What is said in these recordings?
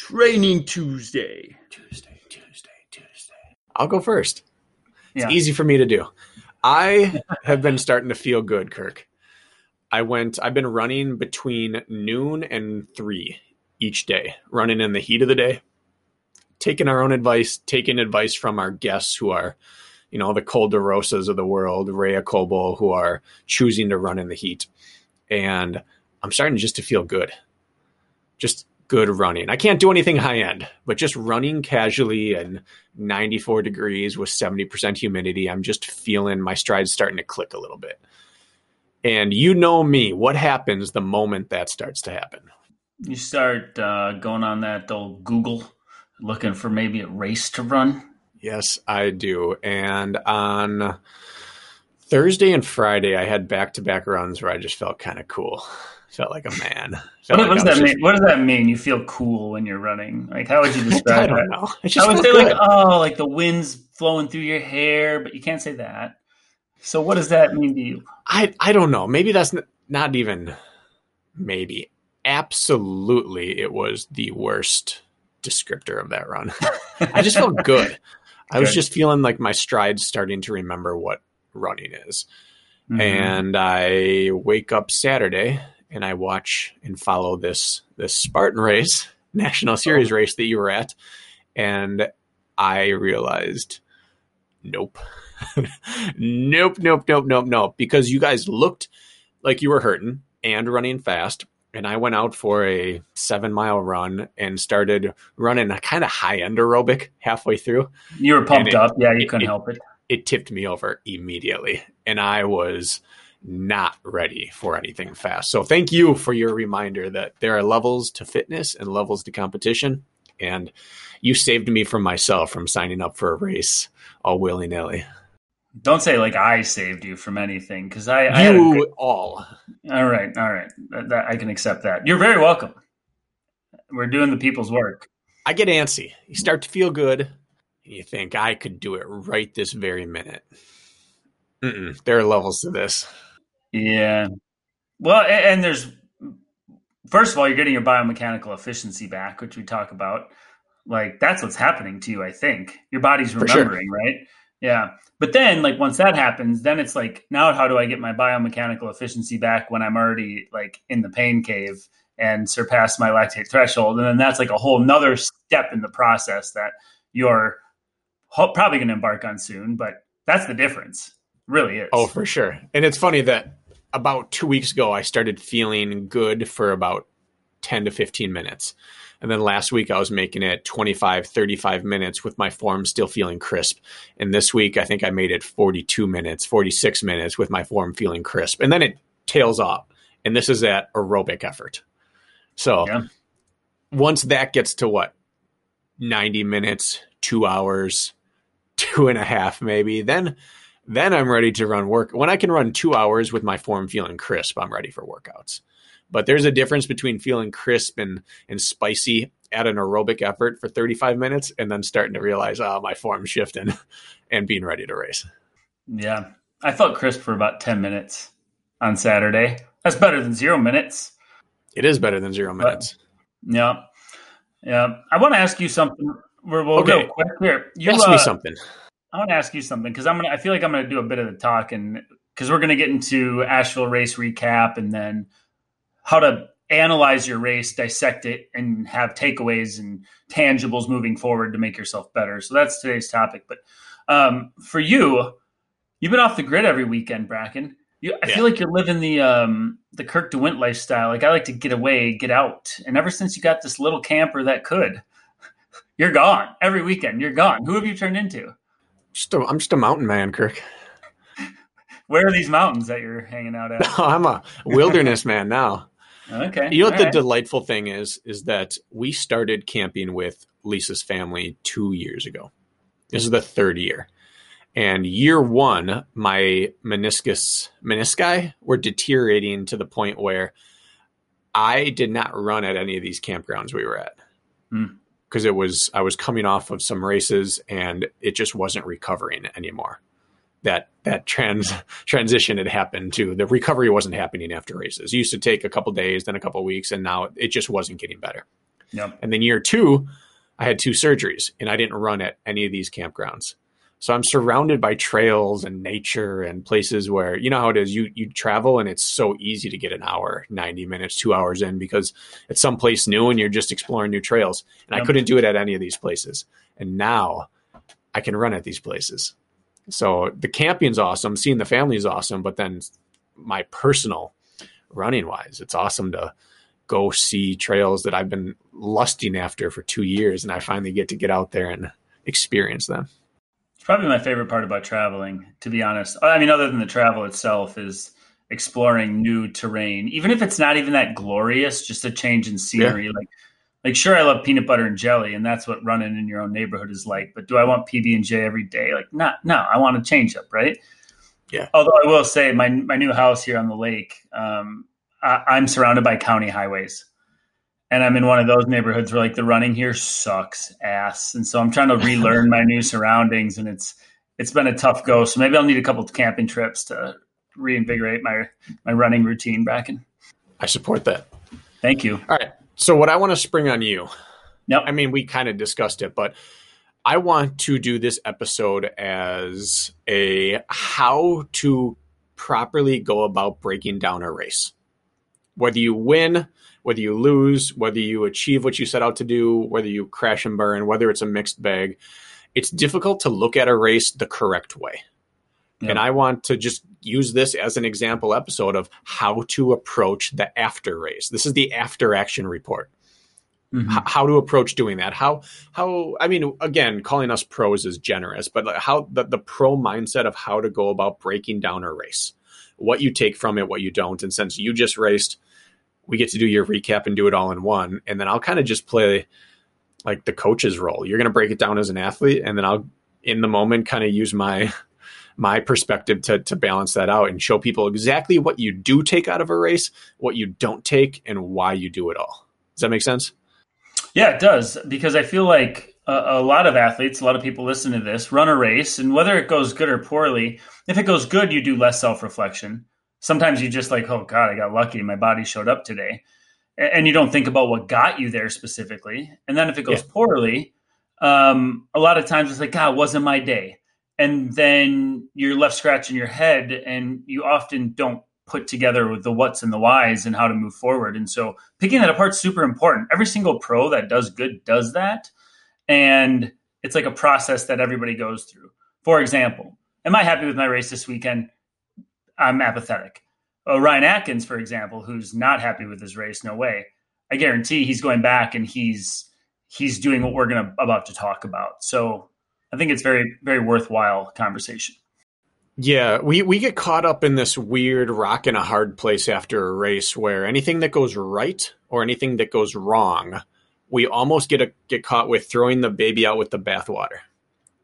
Training Tuesday. Tuesday, Tuesday, Tuesday. I'll go first. It's Yeah. easy for me to do. I have been starting to feel good, Kirk. I went, I've been running between noon and three each day, running in the heat of the day, taking our own advice, taking advice from our guests who are, you know, the Col de Rosas of the world, Rhea Cobo, who are choosing to run in the heat. And I'm starting just to feel good. Just good running. I can't do anything high end, but just running casually and 94 degrees with 70% humidity, I'm just feeling my strides starting to click a little bit. And you know me, what happens the moment that starts to happen? You start uh, going on that old Google, looking for maybe a race to run. Yes, I do. And on Thursday and Friday, I had back to back runs where I just felt kind of cool. Felt like a man. What, like what does that just- mean? What does that mean? You feel cool when you're running? Like, how would you I describe don't that? know. I I would say good. like, oh, like the wind's flowing through your hair, but you can't say that. So, what does that mean to you? I I don't know. Maybe that's n- not even maybe. Absolutely, it was the worst descriptor of that run. I just felt good. I was just feeling like my strides starting to remember what running is. Mhm. And I wake up Saturday and I watch and follow this this Spartan race, national series oh. race that you were at, and I realized, nope, nope, nope, nope, nope, nope, because you guys looked like you were hurting and running fast. And I went out for a seven mile run and started running a kind of high end aerobic halfway through you were pumped it- up. Yeah, you couldn't it- help it. it tipped me over immediately and I was not ready for anything fast. So thank you for your reminder that there are levels to fitness and levels to competition and you saved me from myself from signing up for a race all willy-nilly. Don't say like I saved you from anything because I, I You good- all. all right, all right. That, that- I can accept that. You're very welcome. We're doing the people's work. I get antsy. You start to feel good and you think I could do it right this very minute. Mm-mm, there are levels to this. Yeah. Well, a- and there's first of all, you're getting your biomechanical efficiency back, which we talk about. Like that's what's happening to you, I think. Your body's For sure. remembering, right? Yeah. But then like once that happens, then it's like now how do I get my biomechanical efficiency back when I'm already like in the pain cave and surpass my lactate threshold? And then that's like a whole nother step in the process that you're ho- probably going to embark on soon, but that's the difference. Really is. Oh, for sure. And it's funny that about two weeks ago, I started feeling good for about 10 to 15 minutes. And then last week, I was making it 25, 35 minutes with my form still feeling crisp. And this week, I think I made it 42 minutes, 46 minutes with my form feeling crisp. And then it tails off. And this is that aerobic effort. So Yeah. once that gets to what? 90 minutes, two hours, two and a half, maybe, then then I'm ready to run work. When I can run two hours with my form feeling crisp, I'm ready for workouts. But there's a difference between feeling crisp and, and spicy at an aerobic effort for 35 minutes and then starting to realize, oh, my form's shifting and being ready to race. Yeah. I felt crisp for about 10 minutes on Saturday. That's better than zero minutes. It is better than zero minutes. Yeah. Yeah. I want to ask you something. We're, we'll Okay. go quick here. You, Ask me uh, something. I want to ask you something because I'm gonna. I feel like I'm gonna do a bit of the talk, and because we're gonna get into Asheville race recap, and then how to analyze your race, dissect it, and have takeaways and tangibles moving forward to make yourself better. So that's today's topic. But um, for you, you've been off the grid every weekend, Brakken. You, I Yeah. feel like you're living the um, the Kirk DeWindt lifestyle. Like I like to get away, get out, and ever since you got this little camper that could, you're gone every weekend. You're gone. Who have you turned into? Just a, I'm just a mountain man, Kirk. Where are these mountains that you're hanging out at? I'm a wilderness man now. Okay. You know what all the right. delightful thing is? Is that we started camping with Lisa's family two years ago. This is the third year. And year one, my meniscus menisci were deteriorating to the point where I did not run at any of these campgrounds we were at. Hmm. Because it was I was coming off of some races and it just wasn't recovering anymore. That that trans transition had happened to the recovery wasn't happening after races. It used to take a couple days, then a couple weeks, and now it just wasn't getting better. Yep. And then year two, I had two surgeries and I didn't run at any of these campgrounds. So I'm surrounded by trails and nature and places where you know how it is. You you travel and it's so easy to get an hour, ninety minutes, two hours in because it's someplace new and you're just exploring new trails. And I couldn't do it at any of these places. And now I can run at these places. So the camping's awesome, seeing the family is awesome, but then my personal running wise, it's awesome to go see trails that I've been lusting after for two years, and I finally get to get out there and experience them. It's probably my favorite part about traveling, to be honest. I mean, other than the travel itself, is exploring new terrain, even if it's not even that glorious, just a change in scenery. Like, like sure, I love peanut butter and jelly, and that's what running in your own neighborhood is like. But do I want PB and J every day? Like, not, no, I want to change up, right? Yeah. Although I will say, my my new house here on the lake, um, I, I'm surrounded by county highways and I'm in one of those neighborhoods where like the running here sucks ass, and so I'm trying to relearn my new surroundings, and it's it's been a tough go. So maybe I'll need a couple of camping trips to reinvigorate my my running routine, Brakken. I support that. Thank you. All right. So what I want to spring on you. Yep. I mean, we kind of discussed it, but I want to do this episode as a how to properly go about breaking down a race. Whether you win, whether you lose, whether you achieve what you set out to do, whether you crash and burn, whether it's a mixed bag, it's difficult to look at a race the correct way. And I want to just use this as an example episode of how to approach the after race. This is the after action report. Mhm. H- how to approach doing that. How how I mean again, calling us pros is generous, but how the, the pro mindset of how to go about breaking down a race. What you take from it, what you don't. And since you just raced, we get to do your recap and do it all in one. And then I'll kind of just play like the coach's role. You're gonna break it down as an athlete, and then I'll in the moment kind of use my my perspective to to balance that out and show people exactly what you do take out of a race, what you don't take, and why you do it all. Does that make sense? Yeah, it does because I feel like a, a lot of athletes, a lot of people listen to this, run a race, and whether it goes good or poorly, if it goes good, you do less self reflection. Sometimes you just like, oh God, I got lucky, my body showed up today, and you don't think about what got you there specifically. And then if it goes Yeah. poorly, um, a lot of times it's like, God, it wasn't my day, and then you're left scratching your head, and you often don't put together the what's and the whys and how to move forward. And so picking that apart is super important. Every single pro that does good does that. And it's like a process that everybody goes through. For example, am I happy with my race this weekend? I'm apathetic. Oh, Ryan Atkins, for example, who's not happy with his race, no way. I guarantee he's going back and he's he's doing what we're gonna about to talk about. So I think it's very, very worthwhile conversation. Yeah, we, we get caught up in this weird rock in a hard place after a race where anything that goes right or anything that goes wrong, we almost get a, get caught with throwing the baby out with the bathwater,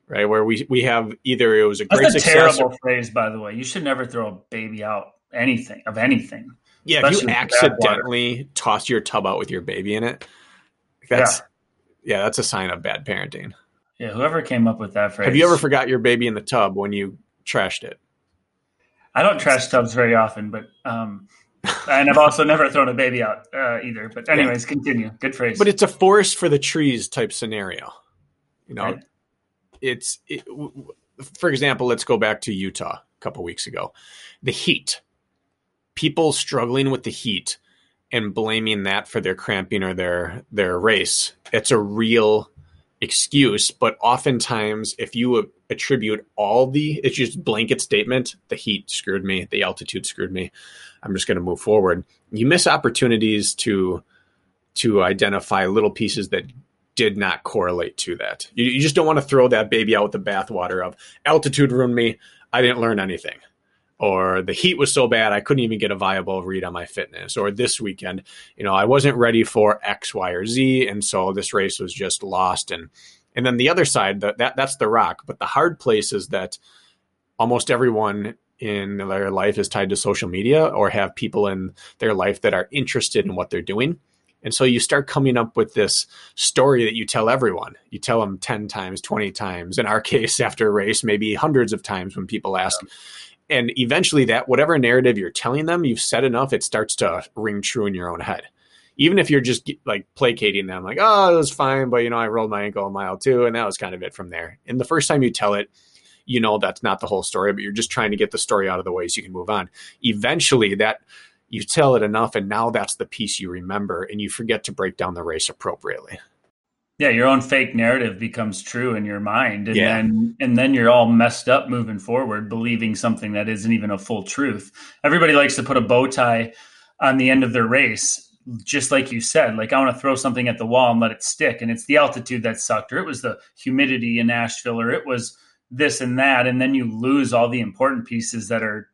right? Where we we have either it was a great That's a success, terrible phrase, by the way. You should never throw a baby out anything of anything. yeah. If you accidentally toss your tub out with your baby in it, that's yeah, that's a sign of bad parenting. Yeah, whoever came up with that phrase. Have you ever forgot your baby in the tub when you trashed it? I don't trash tubs very often, but um, and I've also never thrown a baby out uh, either. But anyways, continue. Good phrase. but it's a forest for the trees type scenario. You know, Right. It's it, for example, let's go back to Utah a couple weeks ago. The heat, people struggling with the heat and blaming that for their cramping or their their race. It's a real excuse, but oftentimes if you attribute all the it's just blanket statement, the heat screwed me, the altitude screwed me. I'm just going to move forward. You miss opportunities to to identify little pieces that did not correlate to that. You, you just don't want to throw that baby out with the bathwater of altitude ruined me. I didn't learn anything. or the heat was so bad I couldn't even get a viable read on my fitness, or this weekend, you know, I wasn't ready for X, Y, or Z, and so this race was just lost. And and then the other side, that, that that's the rock, but the hard place is that almost everyone in their life is tied to social media or have people in their life that are interested in what they're doing. And so you start coming up with this story that you tell everyone. You tell them 10 times, 20 times, in our case, after a race, maybe hundreds of times when people ask. Yeah and eventually that whatever narrative you're telling them you've said enough it starts to ring true in your own head even if you're just like placating them like oh it was fine but you know i rolled my ankle a mile too and that was kind of it from there and the first time you tell it you know that's not the whole story but you're just trying to get the story out of the way so you can move on eventually that you tell it enough and now that's the piece you remember and you forget to break down the race appropriately yeah your own fake narrative becomes true in your mind and yeah. then and then you're all messed up moving forward believing something that isn't even a full truth everybody likes to put a bow tie on the end of their race just like you said like i want to throw something at the wall and let it stick and it's the altitude that sucked or it was the humidity in nashville or it was this and that and then you lose all the important pieces that are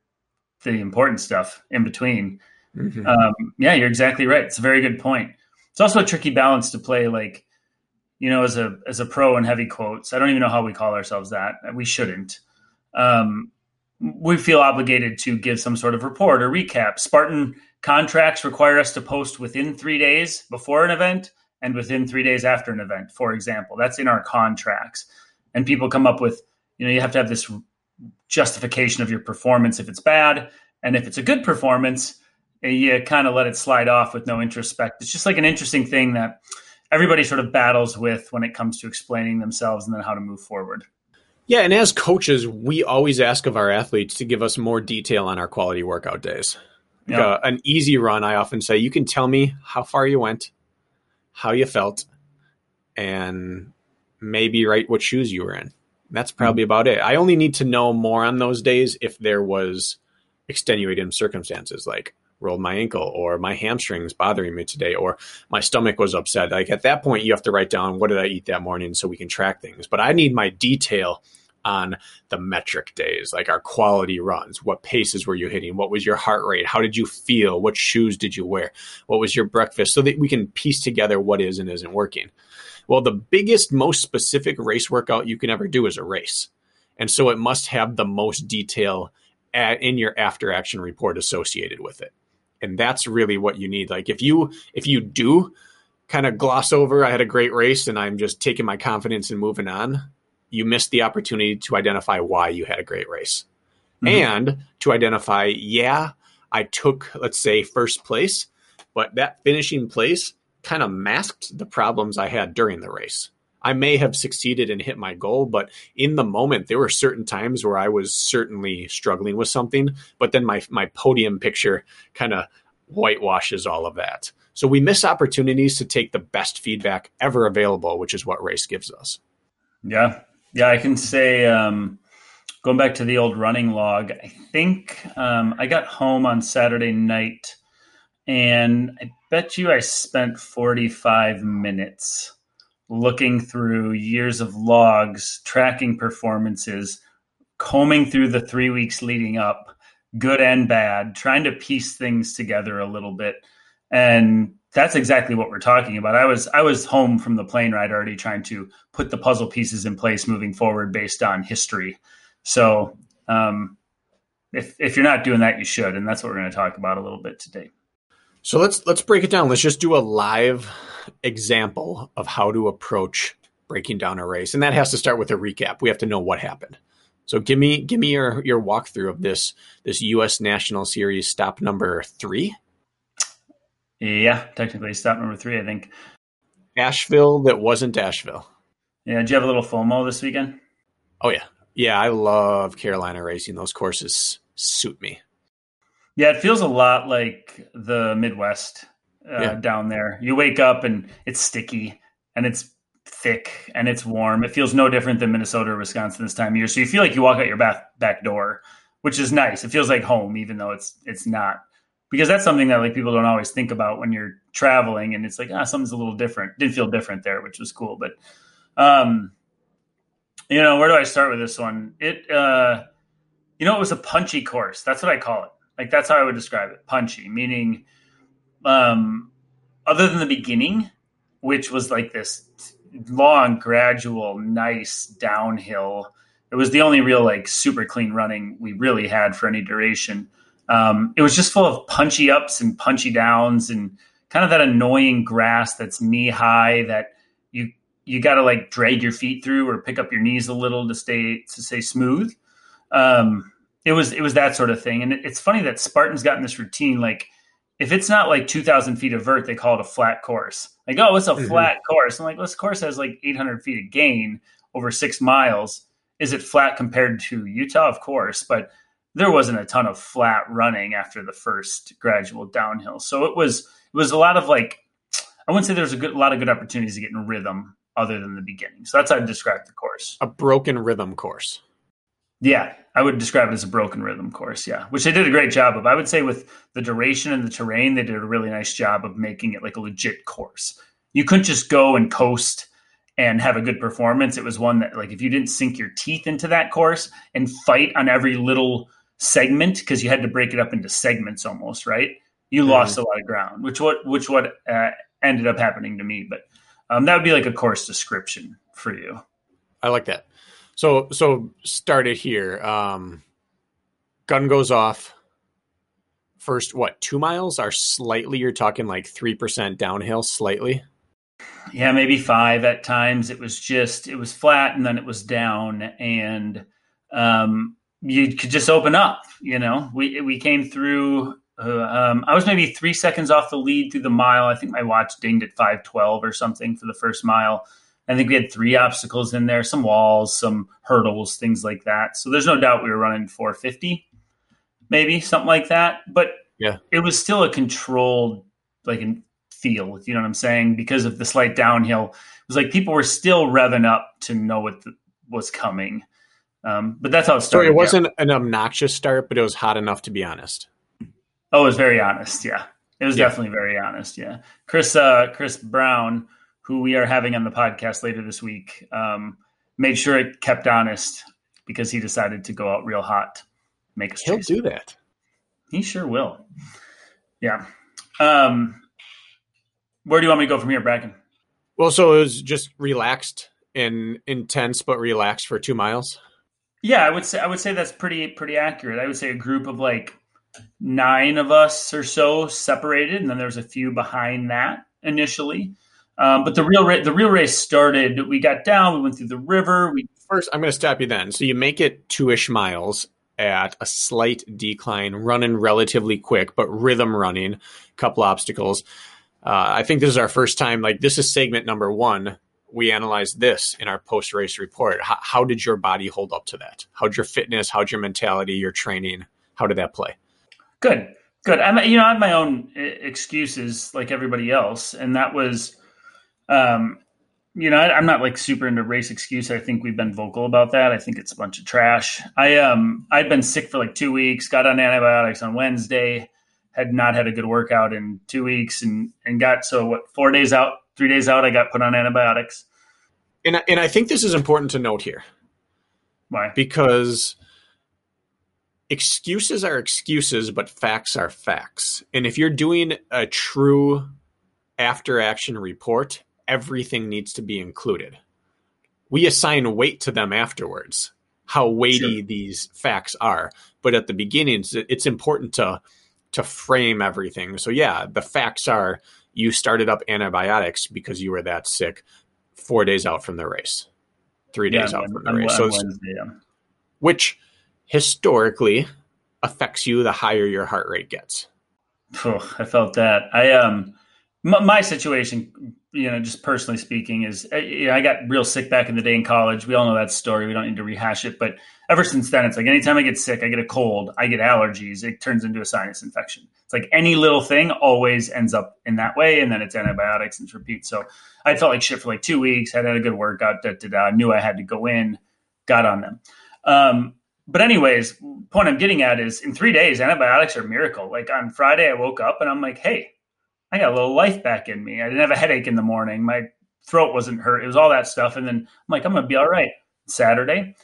the important stuff in between mm-hmm. um, yeah you're exactly right it's a very good point it's also a tricky balance to play like you know, as a as a pro in heavy quotes. I don't even know how we call ourselves that. We shouldn't. Um, we feel obligated to give some sort of report or recap. Spartan contracts require us to post within three days before an event and within three days after an event, for example. That's in our contracts. And people come up with, you know, you have to have this justification of your performance if it's bad. And if it's a good performance, you kind of let it slide off with no introspect. It's just like an interesting thing that everybody sort of battles with when it comes to explaining themselves and then how to move forward. Yeah, and as coaches, we always ask of our athletes to give us more detail on our quality workout days. Yep. Uh, an easy run, I often say, you can tell me how far you went, how you felt, and maybe write what shoes you were in. That's probably mm-hmm. about it. I only need to know more on those days if there was extenuating circumstances like rolled my ankle or my hamstrings bothering me today or my stomach was upset. Like at that point, you have to write down what did I eat that morning so we can track things. But I need my detail on the metric days, like our quality runs. What paces were you hitting? What was your heart rate? How did you feel? What shoes did you wear? What was your breakfast? So that we can piece together what is and isn't working. Well, the biggest, most specific race workout you can ever do is a race. And so it must have the most detail at, in your after action report associated with it and that's really what you need like if you if you do kind of gloss over i had a great race and i'm just taking my confidence and moving on you missed the opportunity to identify why you had a great race mm-hmm. and to identify yeah i took let's say first place but that finishing place kind of masked the problems i had during the race I may have succeeded and hit my goal, but in the moment, there were certain times where I was certainly struggling with something. But then my my podium picture kind of whitewashes all of that. So we miss opportunities to take the best feedback ever available, which is what race gives us. Yeah, yeah, I can say. Um, going back to the old running log, I think um, I got home on Saturday night, and I bet you I spent forty five minutes looking through years of logs, tracking performances, combing through the three weeks leading up, good and bad, trying to piece things together a little bit. And that's exactly what we're talking about. I was I was home from the plane ride already trying to put the puzzle pieces in place moving forward based on history. So um, if if you're not doing that, you should, and that's what we're going to talk about a little bit today. So let's let's break it down. Let's just do a live example of how to approach breaking down a race, and that has to start with a recap. We have to know what happened. So give me give me your your walkthrough of this this U.S. National Series stop number three. Yeah, technically stop number three. I think Asheville. That wasn't Asheville. Yeah. Did you have a little FOMO this weekend? Oh yeah, yeah. I love Carolina racing. Those courses suit me. Yeah, it feels a lot like the Midwest uh, yeah. down there. You wake up and it's sticky and it's thick and it's warm. It feels no different than Minnesota or Wisconsin this time of year. So you feel like you walk out your back back door, which is nice. It feels like home, even though it's it's not. Because that's something that like people don't always think about when you're traveling, and it's like ah, something's a little different. Didn't feel different there, which was cool. But um, you know, where do I start with this one? It uh you know, it was a punchy course. That's what I call it. Like that's how I would describe it. Punchy, meaning, um, other than the beginning, which was like this long, gradual, nice downhill. It was the only real like super clean running we really had for any duration. Um, it was just full of punchy ups and punchy downs and kind of that annoying grass that's knee high that you you got to like drag your feet through or pick up your knees a little to stay to stay smooth. Um, it was it was that sort of thing, and it, it's funny that Spartan's got in this routine. Like if it's not like two thousand feet of vert, they call it a flat course. Like oh, it's a mm-hmm. flat course. I'm like, well, this course has like eight hundred feet of gain over six miles. Is it flat compared to Utah? Of course, but there wasn't a ton of flat running after the first gradual downhill. So it was it was a lot of like I wouldn't say there's a good a lot of good opportunities to get in rhythm other than the beginning. So that's how I describe the course. A broken rhythm course. Yeah, I would describe it as a broken rhythm course. Yeah, which they did a great job of. I would say with the duration and the terrain, they did a really nice job of making it like a legit course. You couldn't just go and coast and have a good performance. It was one that like if you didn't sink your teeth into that course and fight on every little segment because you had to break it up into segments almost, right? You mm-hmm. lost a lot of ground, which what which what uh, ended up happening to me. But um, that would be like a course description for you. I like that. So so started here. Um, gun goes off. First, what two miles are slightly? You're talking like three percent downhill, slightly. Yeah, maybe five at times. It was just it was flat and then it was down, and um, you could just open up. You know, we we came through. Uh, um, I was maybe three seconds off the lead through the mile. I think my watch dinged at five twelve or something for the first mile. I think we had three obstacles in there, some walls, some hurdles, things like that. So there's no doubt we were running 450, maybe something like that. But yeah, it was still a controlled like feel, you know what I'm saying? Because of the slight downhill, it was like people were still revving up to know what the, was coming. Um, but that's how it started. So it wasn't yeah. an obnoxious start, but it was hot enough to be honest. Oh, it was very honest. Yeah, it was yeah. definitely very honest. Yeah, Chris, uh, Chris Brown who we are having on the podcast later this week, um, made sure it kept honest because he decided to go out real hot, make us. He'll do that. He sure will. Yeah. Um, where do you want me to go from here, Brakken? Well, so it was just relaxed and intense, but relaxed for two miles. Yeah, I would say I would say that's pretty pretty accurate. I would say a group of like nine of us or so separated, and then there's a few behind that initially. Um, but the real ra- the real race started. We got down. We went through the river. We first. I'm going to stop you then. So you make it two ish miles at a slight decline, running relatively quick, but rhythm running. Couple obstacles. Uh, I think this is our first time. Like this is segment number one. We analyzed this in our post race report. How, how did your body hold up to that? How'd your fitness? How'd your mentality? Your training? How did that play? Good, good. I'm you know I have my own uh, excuses like everybody else, and that was um, you know, I, am not like super into race excuse. I think we've been vocal about that. I think it's a bunch of trash. I um I'd been sick for like two weeks, got on antibiotics on Wednesday, had not had a good workout in two weeks, and and got so what four days out, three days out, I got put on antibiotics. And and I think this is important to note here. Why? Because excuses are excuses, but facts are facts. And if you're doing a true after action report, everything needs to be included. We assign weight to them afterwards, how weighty sure. these facts are. But at the beginning, it's important to to frame everything. So yeah, the facts are you started up antibiotics because you were that sick four days out from the race, three days yeah, out from the race. so yeah. which historically affects you the higher your heart rate gets. Oh, I felt that. I um my, my situation you know, just personally speaking, is uh, you know, I got real sick back in the day in college. We all know that story. We don't need to rehash it. But ever since then, it's like anytime I get sick, I get a cold, I get allergies, it turns into a sinus infection. It's like any little thing always ends up in that way, and then it's antibiotics and it's repeat. So I felt like shit for like two weeks. Had had a good workout. Da, da, da, knew I had to go in. Got on them. Um, but anyways, point I'm getting at is in three days, antibiotics are a miracle. Like on Friday, I woke up and I'm like, hey, I got a little life back in me. I didn't have a headache in the morning. My throat wasn't hurt. It was all that stuff. And then I'm like, I'm going to be all right. Saturday,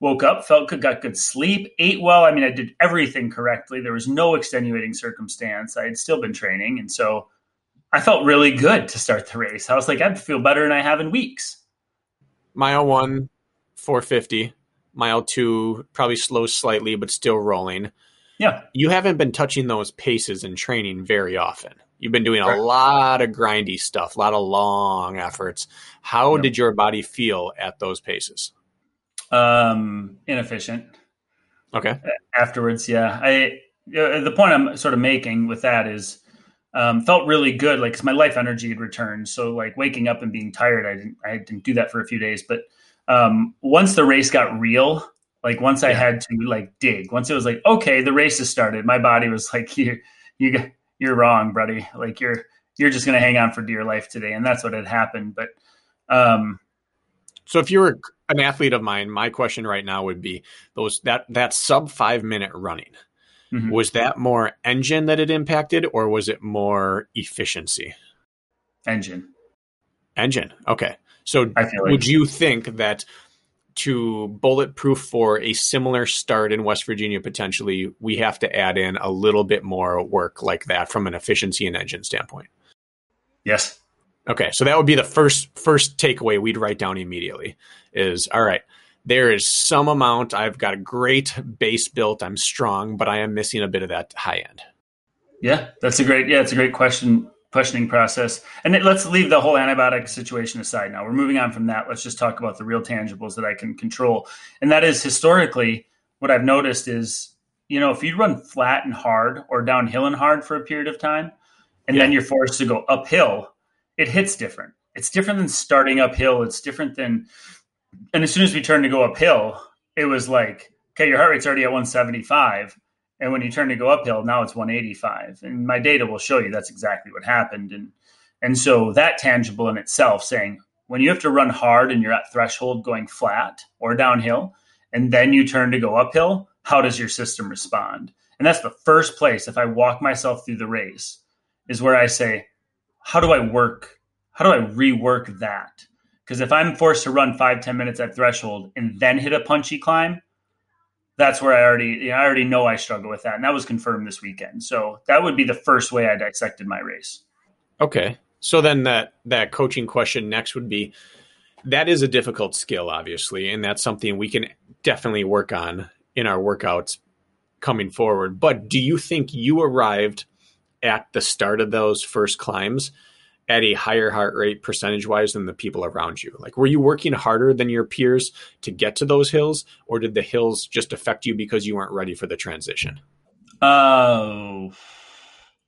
woke up, felt good, got good sleep, ate well. I mean, I did everything correctly. There was no extenuating circumstance. I had still been training. And so I felt really good to start the race. I was like, I feel better than I have in weeks. Mile one, 450. Mile two, probably slow slightly, but still rolling. Yeah. You haven't been touching those paces in training very often. You've been doing a right. lot of grindy stuff, a lot of long efforts. How yep. did your body feel at those paces? Um, inefficient. Okay. Afterwards, yeah. I the point I'm sort of making with that is um, felt really good, like cause my life energy had returned. So like waking up and being tired, I didn't I didn't do that for a few days. But um, once the race got real, like once I had to like dig, once it was like okay, the race has started, my body was like you you you're wrong, buddy. Like you're you're just gonna hang on for dear life today, and that's what had happened. But um, so if you were an athlete of mine, my question right now would be those that that sub five minute running. Mm-hmm. Was that more engine that it impacted, or was it more efficiency? Engine. Engine. Okay. So like- would you think that to bulletproof for a similar start in West Virginia, potentially, we have to add in a little bit more work like that from an efficiency and engine standpoint. Yes. Okay, so that would be the first first takeaway we'd write down immediately. Is all right. There is some amount. I've got a great base built. I'm strong, but I am missing a bit of that high end. Yeah, that's a great. Yeah, it's a great question questioning process. And let's leave the whole antibiotic situation aside now. We're moving on from that. Let's just talk about the real tangibles that I can control. And that is historically what I've noticed is, you know, if you run flat and hard or downhill and hard for a period of time, and yeah. then you're forced to go uphill, it hits different. It's different than starting uphill. It's different than, and as soon as we turned to go uphill, it was like, okay, your heart rate's already at 175 and when you turn to go uphill, now it's 185. And my data will show you that's exactly what happened. And and so that tangible in itself, saying when you have to run hard and you're at threshold going flat or downhill, and then you turn to go uphill, how does your system respond? And that's the first place, if I walk myself through the race, is where I say, how do I work? How do I rework that? Because if I'm forced to run five, 10 minutes at threshold and then hit a punchy climb, that's where I already you know, I already know I struggle with that, and that was confirmed this weekend. So that would be the first way I dissected my race. Okay, so then that that coaching question next would be that is a difficult skill, obviously, and that's something we can definitely work on in our workouts coming forward. But do you think you arrived at the start of those first climbs at a higher heart rate percentage wise than the people around you? Like, were you working harder than your peers to get to those hills, or did the hills just affect you because you weren't ready for the transition? Oh, uh,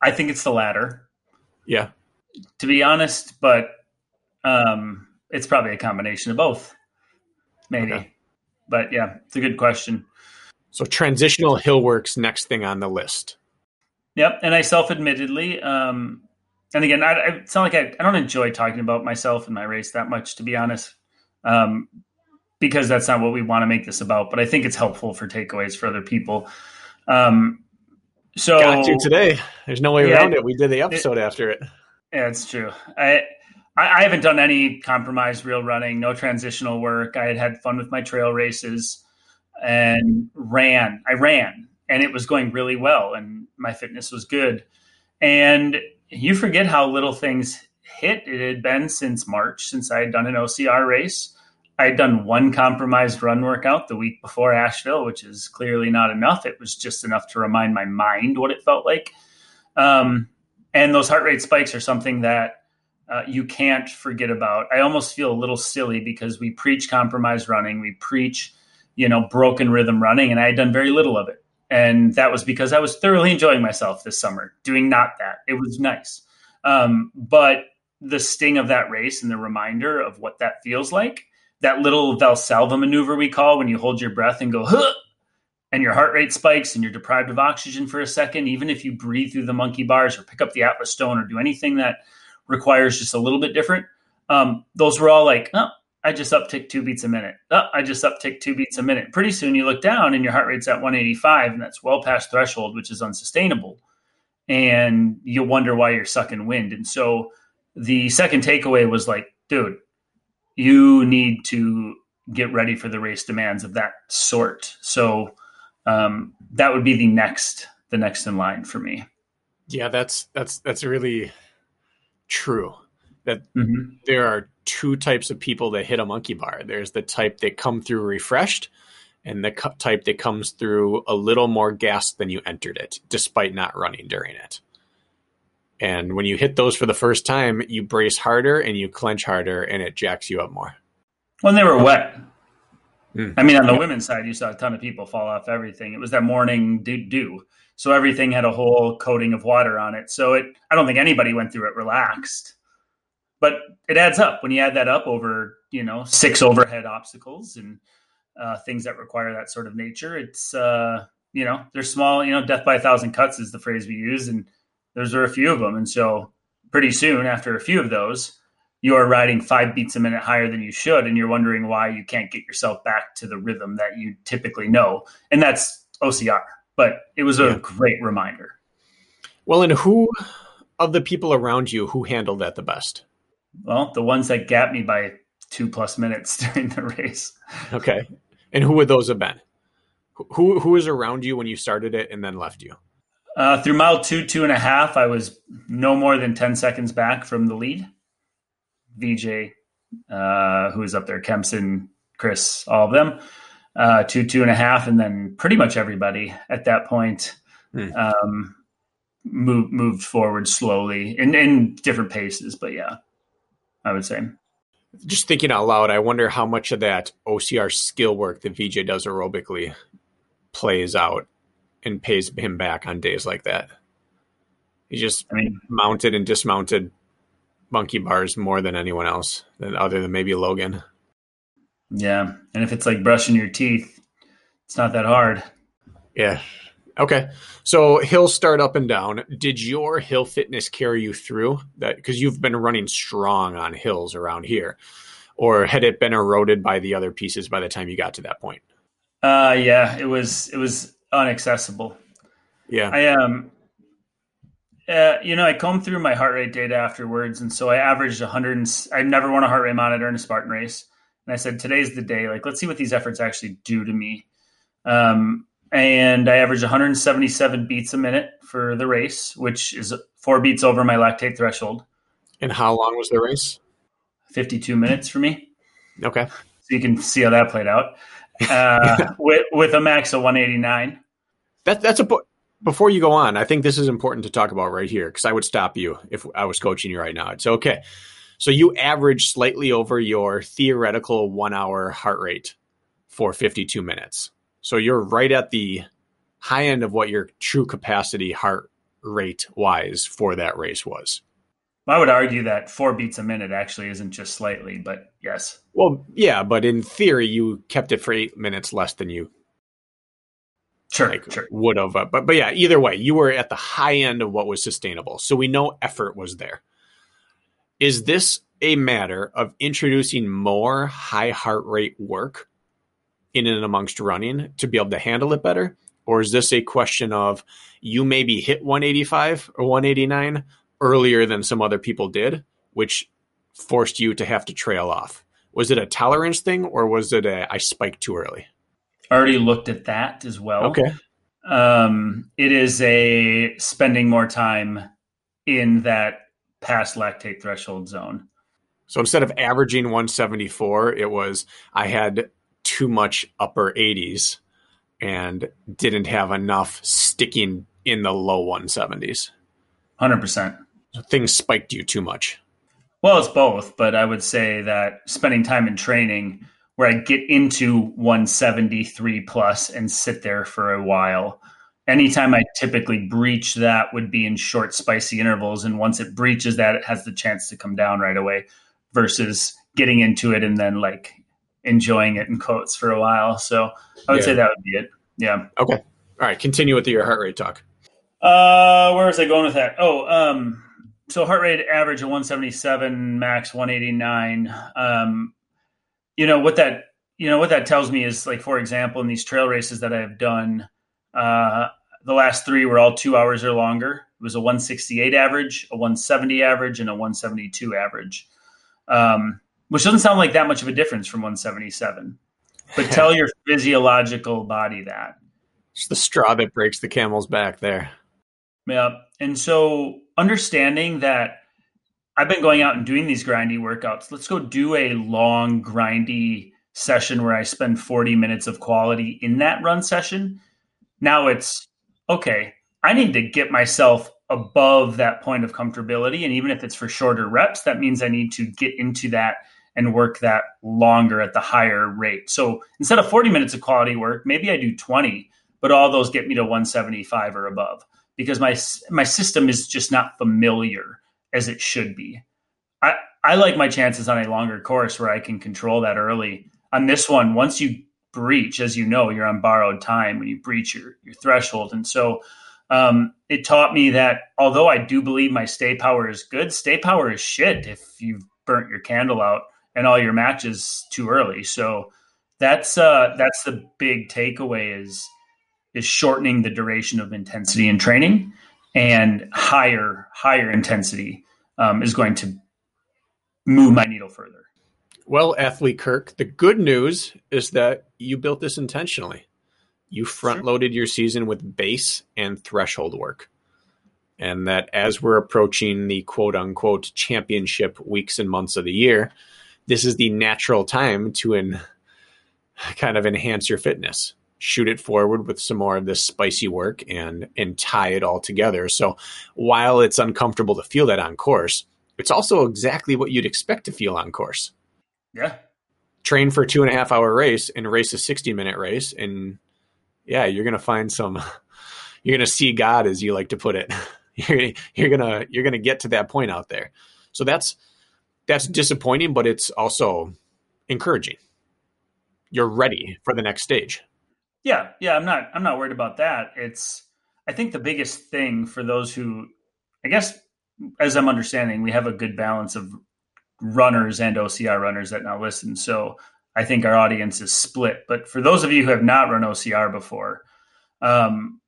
I think it's the latter. Yeah. To be honest, but um, it's probably a combination of both, maybe. Okay. But yeah, it's a good question. So, transitional hill works next thing on the list. Yep, and I self-admittedly um, and again, I, it's not like I, I don't enjoy talking about myself and my race that much, to be honest, um, because that's not what we want to make this about. But I think it's helpful for takeaways for other people. Um, so got to today. There's no way yeah, around it. We did the episode it, after it. Yeah, it's true. I, I I haven't done any compromised real running, no transitional work. I had had fun with my trail races and ran. I ran, and it was going really well, and my fitness was good. And you forget how little things hit. It had been since March since I had done an OCR race. I had done one compromised run workout the week before Asheville, which is clearly not enough. It was just enough to remind my mind what it felt like. Um, and those heart rate spikes are something that uh, you can't forget about. I almost feel a little silly because we preach compromised running, we preach, you know, broken rhythm running, and I had done very little of it. And that was because I was thoroughly enjoying myself this summer doing not that. It was nice. Um, but the sting of that race and the reminder of what that feels like, that little Valsalva maneuver we call when you hold your breath and go, huh, and your heart rate spikes and you're deprived of oxygen for a second, even if you breathe through the monkey bars or pick up the Atlas stone or do anything that requires just a little bit different, um, those were all like, oh, I just uptick two beats a minute. Oh, I just uptick two beats a minute. Pretty soon you look down and your heart rate's at 185, and that's well past threshold, which is unsustainable. And you wonder why you're sucking wind. And so the second takeaway was like, dude, you need to get ready for the race demands of that sort. So um, that would be the next the next in line for me. Yeah, that's that's that's really true. That mm-hmm. there are two types of people that hit a monkey bar. There's the type that come through refreshed, and the type that comes through a little more gas than you entered it, despite not running during it. And when you hit those for the first time, you brace harder and you clench harder, and it jacks you up more. When they were wet. Mm. I mean, on the women's side, you saw a ton of people fall off everything. It was that morning dew. So everything had a whole coating of water on it. So it, I don't think anybody went through it relaxed. But it adds up when you add that up over, you know, six overhead obstacles and uh, things that require that sort of nature. It's, uh, you know, they're small, you know, death by a thousand cuts is the phrase we use. And those are a few of them. And so pretty soon after a few of those, you are riding five beats a minute higher than you should. And you're wondering why you can't get yourself back to the rhythm that you typically know. And that's OCR. But it was a yeah. great reminder. Well, and who of the people around you who handled that the best? Well, the ones that gapped me by two plus minutes during the race. Okay. And who would those have been? Who who was around you when you started it and then left you? Uh, through mile two, two and a half, I was no more than 10 seconds back from the lead. VJ, uh, who was up there, Kempson, Chris, all of them, uh, two, two and a half, and then pretty much everybody at that point hmm. um, moved moved forward slowly in, in different paces. But yeah, I would say. Just thinking out loud, I wonder how much of that OCR skill work that VJ does aerobically plays out and pays him back on days like that. He just I mean, mounted and dismounted monkey bars more than anyone else, than other than maybe Logan. Yeah, and if it's like brushing your teeth, it's not that hard. Yeah. Okay. So hill start up and down. Did your hill fitness carry you through that? Because you've been running strong on hills around here, or had it been eroded by the other pieces by the time you got to that point? Uh, yeah, it was. It was unaccessible. Yeah. I um uh, you know, I combed through my heart rate data afterwards, and so I averaged 100. And, I never won a heart rate monitor in a Spartan race, and I said, "Today's the day. Like, let's see what these efforts actually do to me." Um, and I averaged 177 beats a minute for the race, which is four beats over my lactate threshold. And how long was the race? 52 minutes for me. Okay. So you can see how that played out uh, with with a max of 189. That that's a before you go on. I think this is important to talk about right here because I would stop you if I was coaching you right now. It's okay. So you average slightly over your theoretical one hour heart rate for 52 minutes. So you're right at the high end of what your true capacity heart rate wise for that race was. I would argue that four beats a minute actually isn't just slightly, but yes. Well, yeah, but in theory, you kept it for eight minutes less than you sure, like, sure. would have. Uh, but but yeah, either way, you were at the high end of what was sustainable. So we know effort was there. Is this a matter of introducing more high heart rate work in and amongst running to be able to handle it better? Or is this a question of you maybe hit 185 or 189, earlier than some other people did, which forced you to have to trail off? Was it a tolerance thing or was it a I spiked too early? Already looked at that as well. Okay. Um, it is a spending more time in that past lactate threshold zone. So instead of averaging 174, it was I had too much upper 80s and didn't have enough sticking in the low 170s. 100% things spiked you too much? Well, it's both, but I would say that spending time in training where I get into 173 plus and sit there for a while. Anytime I typically breach that would be in short, spicy intervals. And once it breaches that, it has the chance to come down right away versus getting into it and then like enjoying it in quotes for a while. So I would yeah. say that would be it. Yeah. Okay. All right. Continue with your heart rate talk. Uh, where was I going with that? Oh, um, so heart rate average of 177, max 189. Um, you know what that you know what that tells me is like for example in these trail races that I've done, uh, the last three were all two hours or longer. It was a 168 average, a 170 average, and a 172 average. Um, which doesn't sound like that much of a difference from 177. But tell your physiological body that. It's the straw that breaks the camel's back there. Yeah. And so understanding that I've been going out and doing these grindy workouts. Let's go do a long, grindy session where I spend 40 minutes of quality in that run session. Now it's okay, I need to get myself above that point of comfortability. And even if it's for shorter reps, that means I need to get into that and work that longer at the higher rate. So instead of 40 minutes of quality work, maybe I do 20, but all those get me to 175 or above because my my system is just not familiar as it should be. I I like my chances on a longer course where I can control that early. On this one, once you breach, as you know, you're on borrowed time when you breach your your threshold, and so um, it taught me that although I do believe my stay power is good, stay power is shit if you've burnt your candle out and all your matches too early. So that's uh, that's the big takeaway is is shortening the duration of intensity in training and higher higher intensity um, is going to move my needle further. Well, athlete Kirk, the good news is that you built this intentionally. You front loaded your season with base and threshold work. And that as we're approaching the quote unquote championship weeks and months of the year, this is the natural time to in, kind of enhance your fitness. Shoot it forward with some more of this spicy work and and tie it all together. So while it's uncomfortable to feel that on course it's also exactly what you'd expect to feel on course. Yeah. Train for a two and a half hour race and race a 60 minute race and yeah you're gonna find some you're gonna see god as you like to put it. You're, you're gonna you're gonna get to that point out there. So that's that's disappointing, but it's also encouraging. You're ready for the next stage. Yeah, yeah, I'm not I'm not worried about that. It's I think the biggest thing for those who I guess as I'm understanding, we have a good balance of runners and OCR runners that now listen. So I think our audience is split. But for those of you who have not run OCR before, um,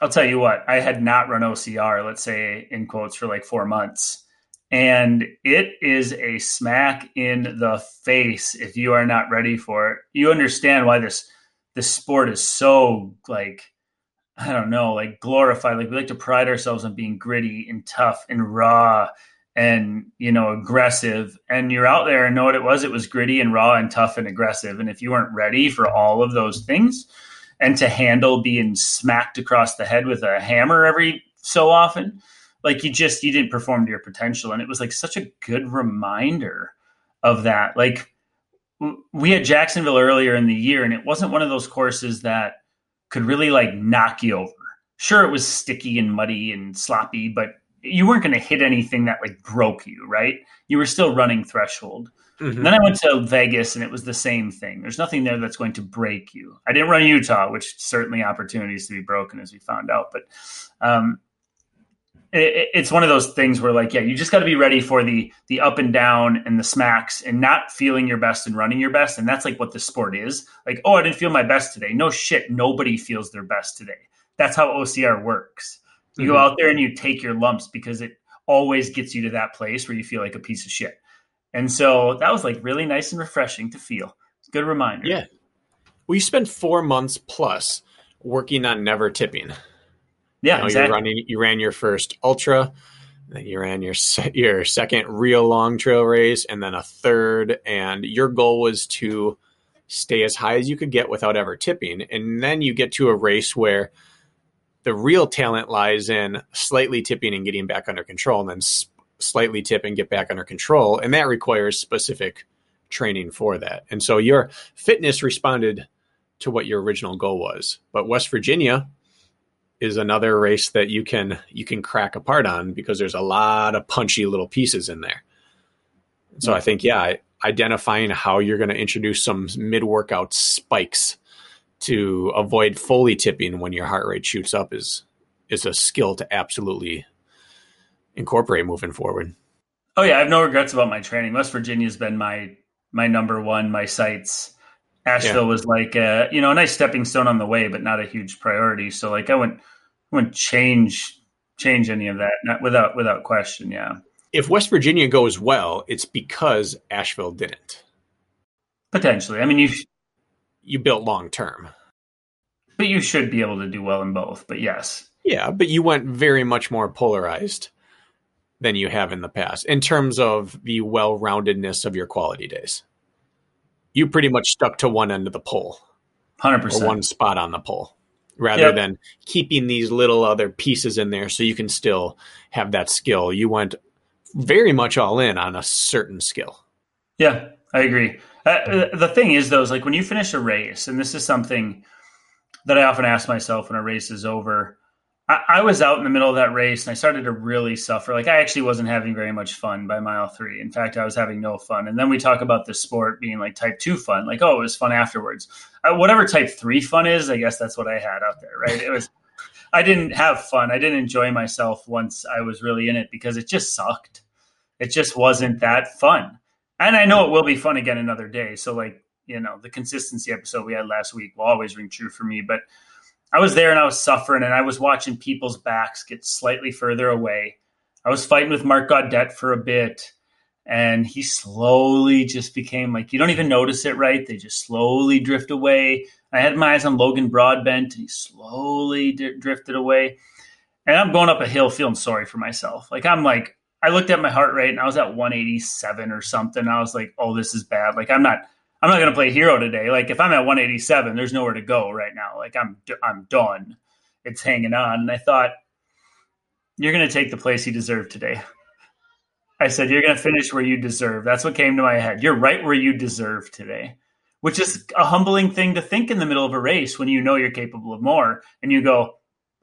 I'll tell you what, I had not run OCR, let's say in quotes, for like four months and it is a smack in the face if you are not ready for it. You understand why this this sport is so like I don't know, like glorified. Like we like to pride ourselves on being gritty and tough and raw and you know aggressive. And you're out there and know what it was. It was gritty and raw and tough and aggressive. And if you weren't ready for all of those things and to handle being smacked across the head with a hammer every so often, like you just you didn't perform to your potential and it was like such a good reminder of that. Like we had jacksonville earlier in the year and it wasn't one of those courses that could really like knock you over. Sure it was sticky and muddy and sloppy but you weren't going to hit anything that like broke you right? You were still running threshold. Mm-hmm. then i went to vegas and it was the same thing. There's nothing there that's going to break you. I didn't run utah which certainly opportunities to be broken as we found out but um, it, it's one of those things where like yeah you just got to be ready for the the up and down and the smacks and not feeling your best and running your best and that's like what the sport is. Like oh i didn't feel my best today. No shit nobody feels their best today. That's how ocr works. You mm-hmm. go out there and you take your lumps because it always gets you to that place where you feel like a piece of shit. And so that was like really nice and refreshing to feel. Good reminder. Yeah. Well you spent four months plus working on never tipping yeah, you know, exactly. You running, you ran your first ultra, then you ran your your second real long trail race, and then a third. And your goal was to stay as high as you could get without ever tipping. And then you get to a race where the real talent lies in slightly tipping and getting back under control, and then slightly tip and get back under control, and that requires specific training for that. And so your fitness responded to what your original goal was. But West Virginia is another race that you can you can crack apart on because there's a lot of punchy little pieces in there. So I think yeah, identifying how you're going to introduce some mid workout spikes to avoid fully tipping when your heart rate shoots up is is a skill to absolutely incorporate moving forward. Oh yeah, I have no regrets about my training. West Virginia's been my my number one, my sights. Asheville yeah. was like a, you know a nice stepping stone on the way, but not a huge priority. So like I wouldn't wouldn't change change any of that not, without without question. Yeah. If West Virginia goes well, it's because Asheville didn't. Potentially. I mean, you you built long term. But you should be able to do well in both. But yes. Yeah, but you went very much more polarized than you have in the past in terms of the well roundedness of your quality days. You pretty much stuck to one end of the pole, 100%. One spot on the pole, rather yep. than keeping these little other pieces in there so you can still have that skill. You went very much all in on a certain skill. Yeah, I agree. Uh, the thing is, though, is like when you finish a race, and this is something that I often ask myself when a race is over. I, was out in the middle of that race and I started to really suffer. Like I actually wasn't having very much fun by mile three. In fact, I was having no fun. And then we talk about the sport being like type two fun, like oh, it was fun afterwards. Whatever type three fun is, I guess that's what I had out there, right? It was. I didn't have fun. I didn't enjoy myself once I was really in it because it just sucked. It just wasn't that fun. And I know it will be fun again another day. So like you know the consistency episode we had last week will always ring true for me but i was there and i was suffering and i was watching people's backs get slightly further away. I was fighting with mark gaudet for a bit and he slowly just became like you don't even notice it right? They just slowly drift away. I had my eyes on logan broadbent and he slowly d- drifted away. And i'm going up a hill feeling sorry for myself. Like i'm like i looked at my heart rate and i was at 187 or something. I was like oh this is bad. Like i'm not I'm not going to play hero today. Like if I'm at 187, there's nowhere to go right now. Like I'm I'm done. It's hanging on. And I thought you're going to take the place you deserve today. I said you're going to finish where you deserve. That's what came to my head. You're right where you deserve today. Which is a humbling thing to think in the middle of a race when you know you're capable of more and you go,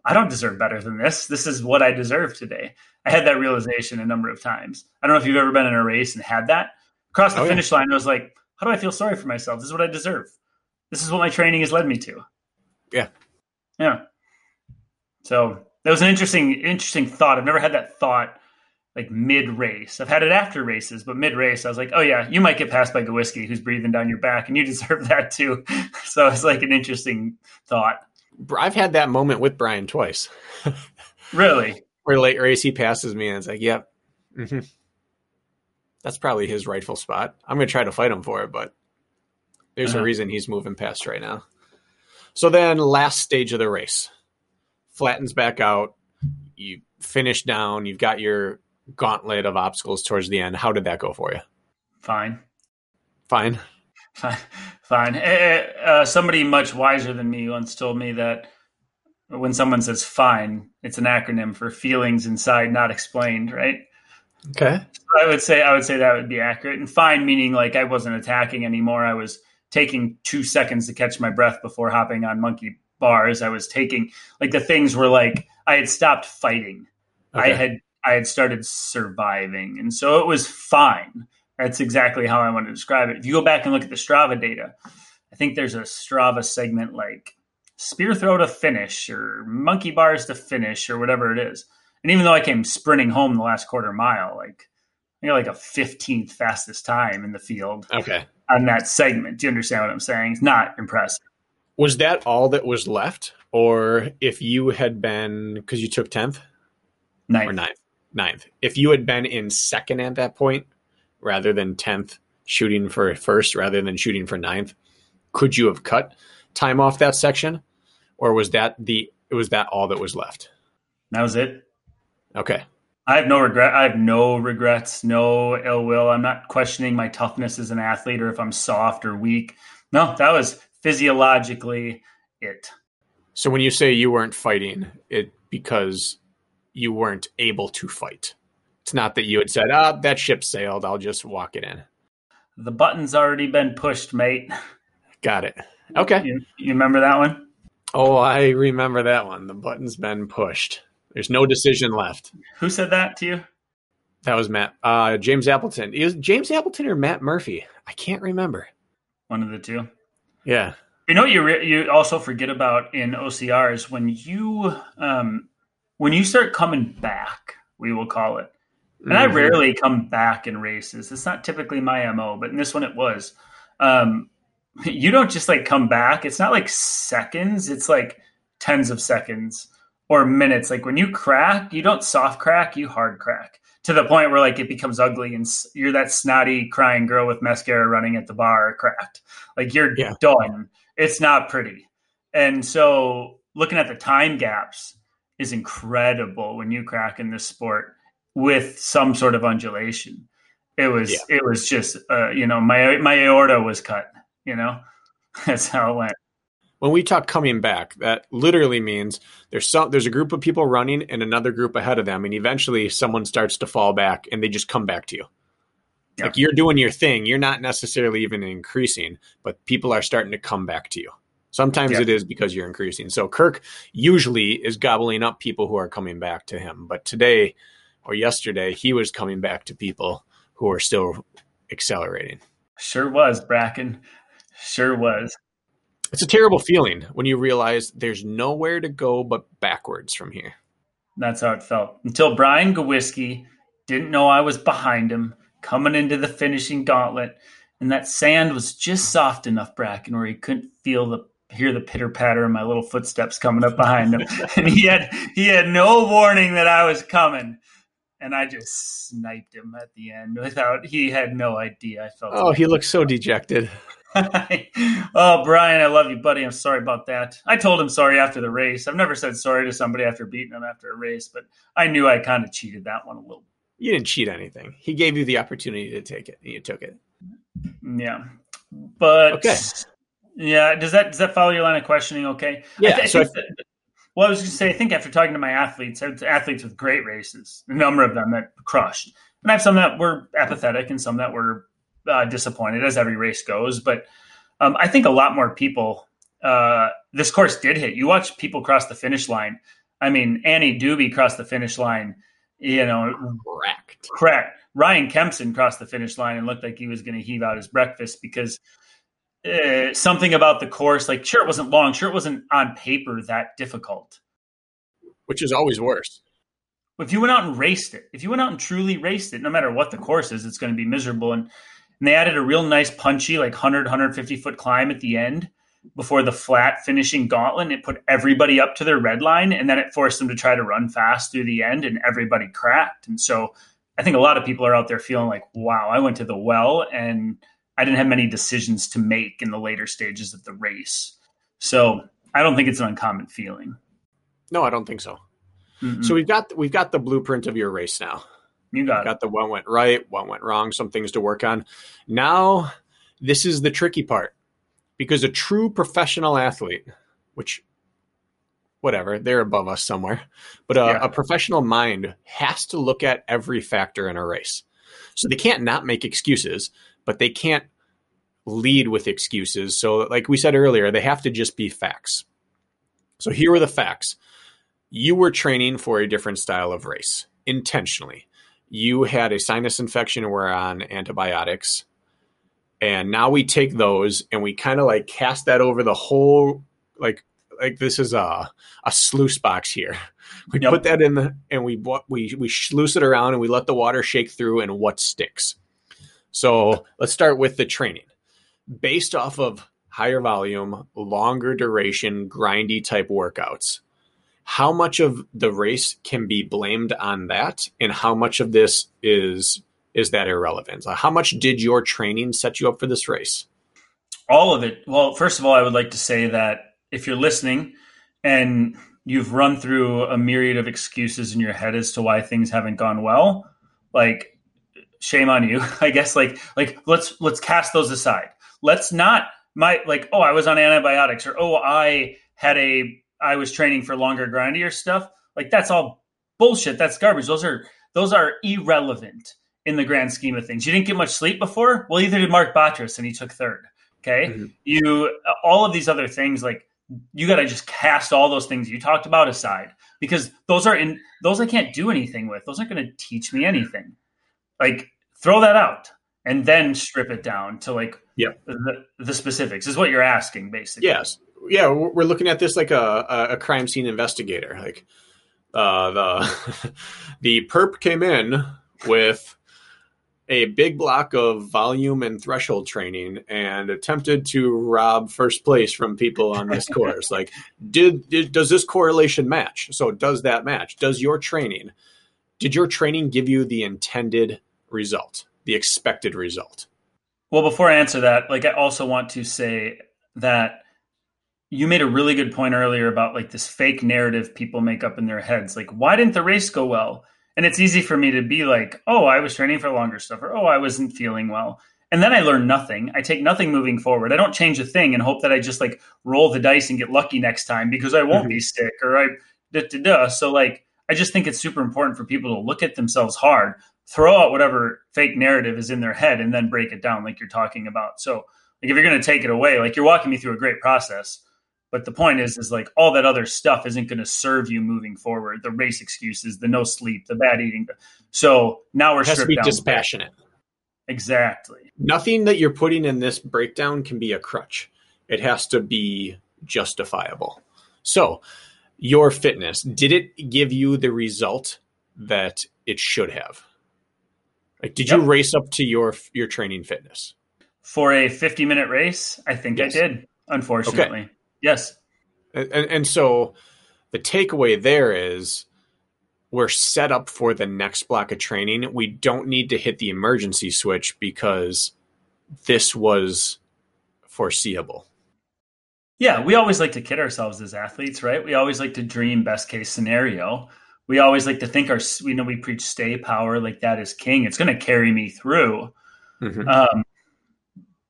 I don't deserve better than this. This is what I deserve today. I had that realization a number of times. I don't know if you've ever been in a race and had that. Across the oh, finish yeah. line, I was like, how do I feel sorry for myself? This is what I deserve. This is what my training has led me to. Yeah. Yeah. So that was an interesting, interesting thought. I've never had that thought like mid race. I've had it after races, but mid race, I was like, oh yeah, you might get passed by Gawiski, who's breathing down your back, and you deserve that too. so it's like an interesting thought. I've had that moment with Brian twice. really? Where late race he passes me, and it's like, yep. Mm-hmm that's probably his rightful spot. I'm going to try to fight him for it, but there's uh-huh. a reason he's moving past right now. So then, last stage of the race, flattens back out. You finish down. You've got your gauntlet of obstacles towards the end. How did that go for you? Fine. Fine. Fine. Fine. Uh, somebody much wiser than me once told me that when someone says fine, it's an acronym for feelings inside not explained, right? Okay. So I would say I would say that would be accurate. And fine meaning like I wasn't attacking anymore. I was taking two seconds to catch my breath before hopping on monkey bars. I was taking like the things were like I had stopped fighting. Okay. I had I had started surviving. And so it was fine. That's exactly how I want to describe it. If you go back and look at the Strava data, I think there's a Strava segment like spear throw to finish or monkey bars to finish or whatever it is. And even though I came sprinting home the last quarter mile, like I got like a 15th fastest time in the field. Okay. On that segment. Do you understand what I'm saying? It's not impressive. Was that all that was left? Or if you had been, because you took 10th? Ninth. Or ninth? Ninth. If you had been in second at that point, rather than 10th, shooting for first rather than shooting for ninth, could you have cut time off that section? Or was that the, was that all that was left? That was it. Okay. I have no regret. I have no regrets, no ill will. I'm not questioning my toughness as an athlete or if I'm soft or weak. No, that was physiologically it. So when you say you weren't fighting, it because you weren't able to fight. It's not that you had said, "Ah, oh, that ship sailed. I'll just walk it in." The button's already been pushed, mate. Got it. Okay. You, you remember that one? Oh, I remember that one. The button's been pushed. There's no decision left. Who said that to you? That was Matt. Uh, James Appleton. Is James Appleton or Matt Murphy? I can't remember. One of the two. Yeah. You know, you re- you also forget about in OCRs when you um, when you start coming back, we will call it. And mm-hmm. I rarely come back in races. It's not typically my mo, but in this one it was. Um, you don't just like come back. It's not like seconds. It's like tens of seconds or minutes. Like when you crack, you don't soft crack, you hard crack. to the point where like it becomes ugly and you're that snotty crying girl with mascara running at the bar cracked. Like you're yeah. done. It's not pretty. And so looking at the time gaps is incredible when you crack in this sport with some sort of undulation. It was yeah. it was just uh, you know my my aorta was cut. You know that's how it went when we talk coming back, that literally means there's some there's a group of people running and another group ahead of them, and eventually someone starts to fall back and they just come back to you. Yeah. Like you're doing your thing, you're not necessarily even increasing, but people are starting to come back to you. Sometimes yeah. it is because you're increasing. So Kirk usually is gobbling up people who are coming back to him, but today or yesterday he was coming back to people who are still accelerating. Sure was, Brakken. Sure was. It's a terrible feeling when you realize there's nowhere to go but backwards from here. That's how it felt until Brian Gawiski didn't know I was behind him coming into the finishing gauntlet, and that sand was just soft enough, Brakken, where he couldn't feel the hear the pitter patter of my little footsteps coming up behind him, and he had he had no warning that I was coming and I just sniped him at the end without he had no idea. I felt. Oh, he looked so dejected. oh, Brian, I love you, buddy. I'm sorry about that. I told him sorry after the race. I've never said sorry to somebody after beating them after a race, but I knew I kind of cheated that one a little. You didn't cheat anything. He gave you the opportunity to take it, and you took it. Yeah, but okay. Yeah, does that does that follow your line of questioning? Okay. Yeah. I, I so if, that, well, I was going to say, I think after talking to my athletes, athletes with great races, a number of them that crushed, and I have some that were apathetic and some that were uh, disappointed as every race goes. But um, I think a lot more people. Uh, this course did hit. You watch people cross the finish line. I mean, Annie Doobie crossed the finish line. You know, correct. Correct. Ryan Kempson crossed the finish line and looked like he was going to heave out his breakfast because uh, something about the course, like sure it wasn't long, sure it wasn't on paper that difficult, which is always worse. If you went out and raced it, if you went out and truly raced it, no matter what the course is, it's going to be miserable. And and they added a real nice punchy, like 100, 150 foot climb at the end before the flat finishing gauntlet. It put everybody up to their red line, and then it forced them to try to run fast through the end, and everybody cracked. And so I think a lot of people are out there feeling like, wow, I went to the well and I didn't have many decisions to make in the later stages of the race. So I don't think it's an uncommon feeling. No, I don't think so. Mm-mm. So we've got we've got the blueprint of your race now. You got, got the what went right, what went wrong, some things to work on. Now, this is the tricky part because a true professional athlete, which whatever, they're above us somewhere, but a, yeah. a professional mind has to look at every factor in a race. So they can't not make excuses, but they can't lead with excuses. So, like we said earlier, they have to just be facts. So, here are the facts you were training for a different style of race intentionally you had a sinus infection and were on antibiotics. And now we take those and we kind of like cast that over the whole like like this is a a sluice box here. We yep. put that in the and we we we sluice it around and we let the water shake through and what sticks. So let's start with the training. Based off of higher volume, longer duration, grindy type workouts how much of the race can be blamed on that and how much of this is is that irrelevant? How much did your training set you up for this race? All of it. Well first of all i would like to say that if you're listening and you've run through a myriad of excuses in your head as to why things haven't gone well like shame on you i guess. Like like let's let's cast those aside. Let's not my like oh i was on antibiotics or oh i had a I was training for longer, grindier stuff. Like that's all bullshit. That's garbage. Those are those are irrelevant in the grand scheme of things. You didn't get much sleep before. Well, either did Mark Batres, and he took third. Okay, mm-hmm. you all of these other things like you got to just cast all those things you talked about aside because those are in those I can't do anything with. Those aren't going to teach me anything. Like throw that out and then strip it down to like yeah the, the specifics is what you're asking basically. Yes, yeah, we're looking at this like a, a crime scene investigator. Like uh, the the perp came in with a big block of volume and threshold training and attempted to rob first place from people on this course. like, did, did does this correlation match? So does that match? Does your training did your training give you the intended result, the expected result? Well, before I answer that, like I also want to say that you made a really good point earlier about like this fake narrative people make up in their heads. Like, why didn't the race go well? And it's easy for me to be like, oh, I was training for longer stuff, or oh, I wasn't feeling well. And then I learn nothing. I take nothing moving forward. I don't change a thing and hope that I just like roll the dice and get lucky next time because I won't mm-hmm. be sick or I da da da. So like I just think it's super important for people to look at themselves hard, throw out whatever fake narrative is in their head, and then break it down like you're talking about. So like if you're gonna take it away, like you're walking me through a great process. But the point is, is like all that other stuff isn't going to serve you moving forward. The race excuses, the no sleep, the bad eating. So now we're it has to be dispassionate. Exactly. Nothing that you're putting in this breakdown can be a crutch. It has to be justifiable. So, your fitness, did it give you the result that it should have? Like, did yep. you race up to your your training fitness for a 50 minute race? I think yes. I did. Unfortunately, okay. yes. And, and, and so the takeaway there is we're set up for the next block of training. We don't need to hit the emergency switch because this was foreseeable. Yeah, we always like to kid ourselves as athletes, right? We always like to dream best case scenario. We always like to think our, we know, we preach stay power like that is king. It's going to carry me through. Mm-hmm. Um,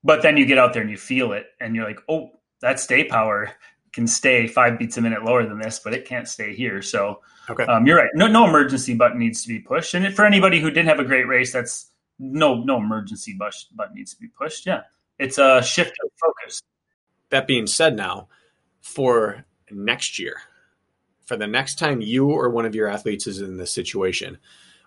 but then you get out there and you feel it, and you're like, oh, that stay power can stay five beats a minute lower than this, but it can't stay here. So okay. um, you're right. No, no emergency button needs to be pushed. And for anybody who didn't have a great race, that's no, no emergency button needs to be pushed. Yeah. It's a shift of focus. That being said now for next year, for the next time you or one of your athletes is in this situation,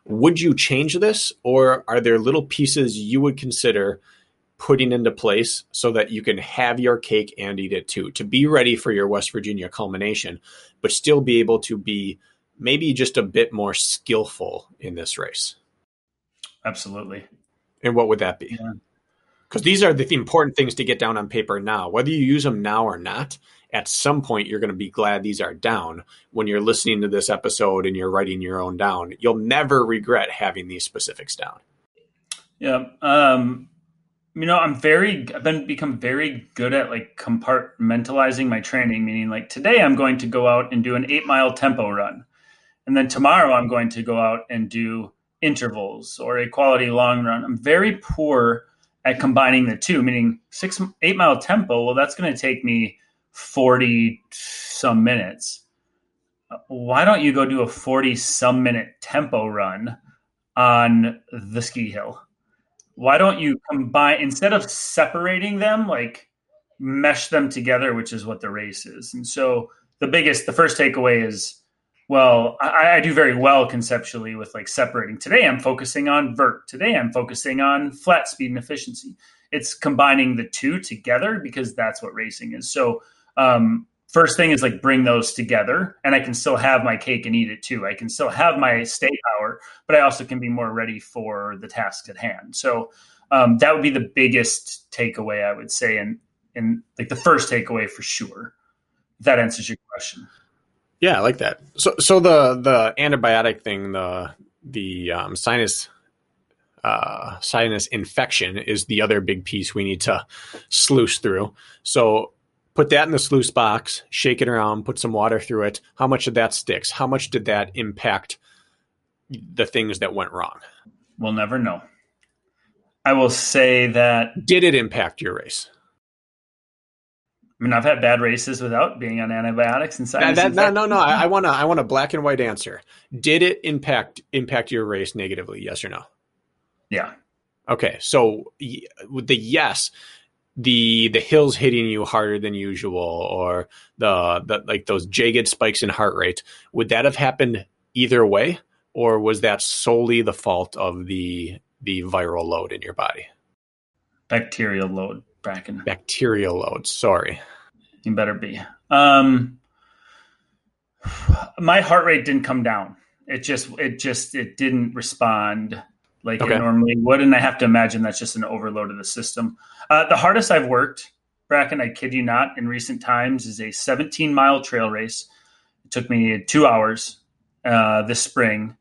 would you change this or are there little pieces you would consider – putting into place so that you can have your cake and eat it too, to be ready for your West Virginia culmination, but still be able to be maybe just a bit more skillful in this race. Absolutely. And what would that be? Because these are the important things to get down on paper now. Whether you use them now or not, at some point you're going to be glad these are down when you're listening to this episode and you're writing your own down. You'll never regret having these specifics down. Yeah. Um, you know i'm very i've been become very good at like compartmentalizing my training meaning like today i'm going to go out and do an eight mile tempo run and then tomorrow i'm going to go out and do intervals or a quality long run i'm very poor at combining the two meaning six eight mile tempo well that's going to take me 40 some minutes. Why don't you go do a 40 some minute tempo run on the ski hill? Why don't you combine instead of separating them like mesh them together which is what the race is. And so the biggest the first takeaway is well I, I, do very well conceptually with like separating. Today i'm focusing on vert. Today i'm focusing on flat speed and efficiency. It's combining the two together because that's what racing is. So um, first thing is like bring those together and i can still have my cake and eat it too. I can still have my stay power but i also can be more ready for the task at hand. So um, that would be the biggest takeaway i would say and and like the first takeaway for sure that answers your question. Yeah i like that. So so the the antibiotic thing the the um, sinus uh, sinus infection is the other big piece we need to sluice through. So put that in the sluice box, shake it around, put some water through it. How much of that sticks? How much did that impact the things that went wrong? We'll never know. I will say that. Did it impact your race? I mean, I've had bad races without being on antibiotics and that, that, no, no, no. I, I want to. I want a black and white answer. Did it impact impact your race negatively? Yes or no? Yeah. Okay, so with the yes, the the hills hitting you harder than usual or the, the like those jagged spikes in heart rate would that have happened either way? Or was that solely the fault of the the viral load in your body? Bacterial load Brakken. Bacterial load sorry. You better be. Um my heart rate didn't come down. It just it just it didn't respond like okay. it normally would. And I have to imagine that's just an overload of the system. Uh, the hardest I've worked, Brakken, I kid you not, in recent times is a 17 mile trail race. It took me two hours uh, this spring.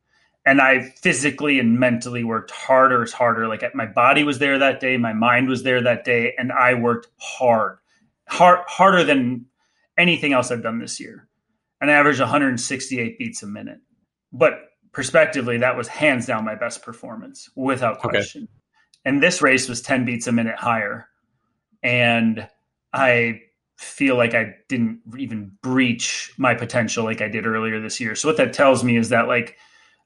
and I physically and mentally worked harder, as harder. Like my body was there that day, my mind was there that day, and I worked hard, hard harder than anything else I've done this year. And I averaged 168 beats a minute. But prospectively, that was hands down my best performance without question. Okay. And this race was 10 beats a minute higher. And I feel like I didn't even breach my potential like I did earlier this year. So what that tells me is that like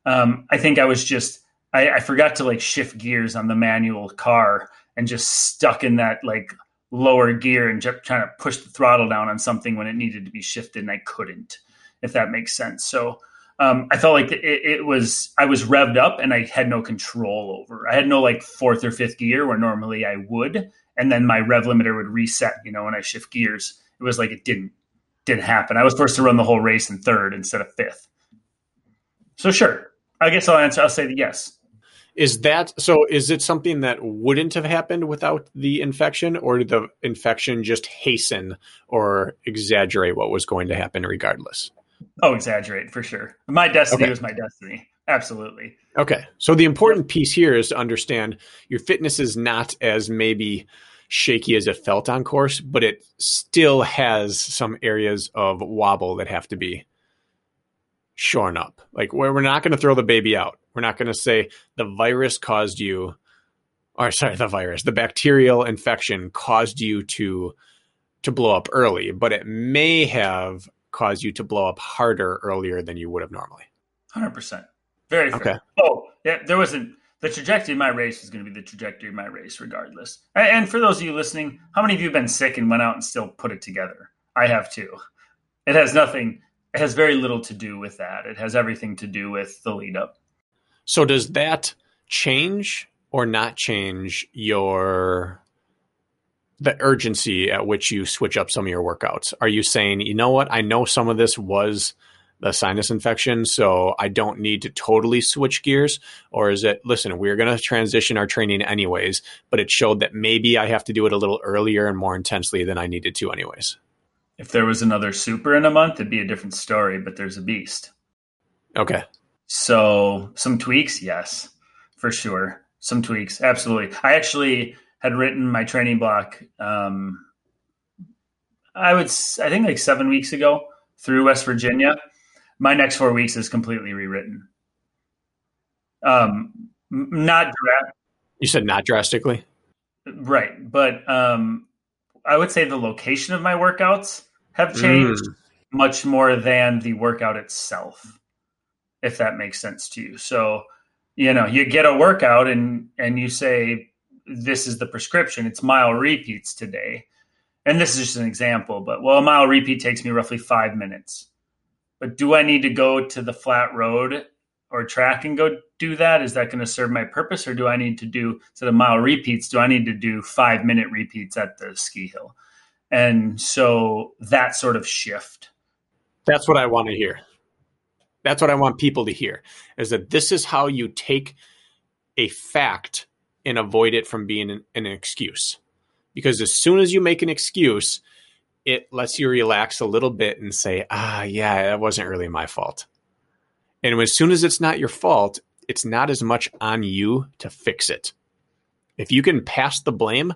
um, I think I was just I, I forgot to like shift gears on the manual car and just stuck in that like lower gear and just trying to push the throttle down on something when it needed to be shifted and I couldn't, if that makes sense. So um, I felt like it, it, was I was revved up and I had no control over. I had no like fourth or fifth gear where normally I would, and then my rev limiter would reset. You know, when I shift gears, it was like it didn't didn't happen. I was forced to run the whole race in third instead of fifth. So sure, I guess I'll answer. I'll say yes. Is that so? Is it something that wouldn't have happened without the infection, or did the infection just hasten or exaggerate what was going to happen regardless? Oh, exaggerate for sure. My destiny okay. was my destiny. Absolutely. Okay. So the important piece here is to understand your fitness is not as maybe shaky as it felt on course, but it still has some areas of wobble that have to be shorn up. Like where we're not going to throw the baby out. We're not going to say the virus caused you or sorry, the virus, the bacterial infection caused you to to blow up early, but it may have cause you to blow up harder earlier than you would have normally. Hundred percent. Very fair. Okay. Oh, yeah. There wasn't the trajectory of my race is going to be the trajectory of my race, regardless. And for those of you listening, how many of you have been sick and went out and still put it together? I have too. It has nothing. It has very little to do with that. It has everything to do with the lead up. So does that change or not change your the urgency at which you switch up some of your workouts? Are you saying, you know what, I know some of this was the sinus infection, so I don't need to totally switch gears? Or is it, listen, we're going to transition our training anyways, but it showed that maybe I have to do it a little earlier and more intensely than I needed to, anyways? If there was another super in a month, it'd be a different story, but there's a beast. Okay. So some tweaks, yes, for sure. Some tweaks, absolutely. I actually had written my training block. Um, I would, I think, like seven weeks ago through West Virginia. My next four weeks is completely rewritten. Um, not dra- You said not drastically, right? But um, I would say the location of my workouts have changed mm. much more than the workout itself, if that makes sense to you. So, you know, you get a workout and and you say this is the prescription. It's mile repeats today. And this is just an example, but well, a mile repeat takes me roughly five minutes. But do I need to go to the flat road or track and go do that? Is that going to serve my purpose? Or do I need to do, instead of mile repeats, do I need to do five minute repeats at the ski hill? And so that sort of shift. That's what I want to hear. That's what I want people to hear is that this is how you take a fact and avoid it from being an, an excuse. Because as soon as you make an excuse, it lets you relax a little bit and say, ah, yeah, that wasn't really my fault. And as soon as it's not your fault, it's not as much on you to fix it. If you can pass the blame,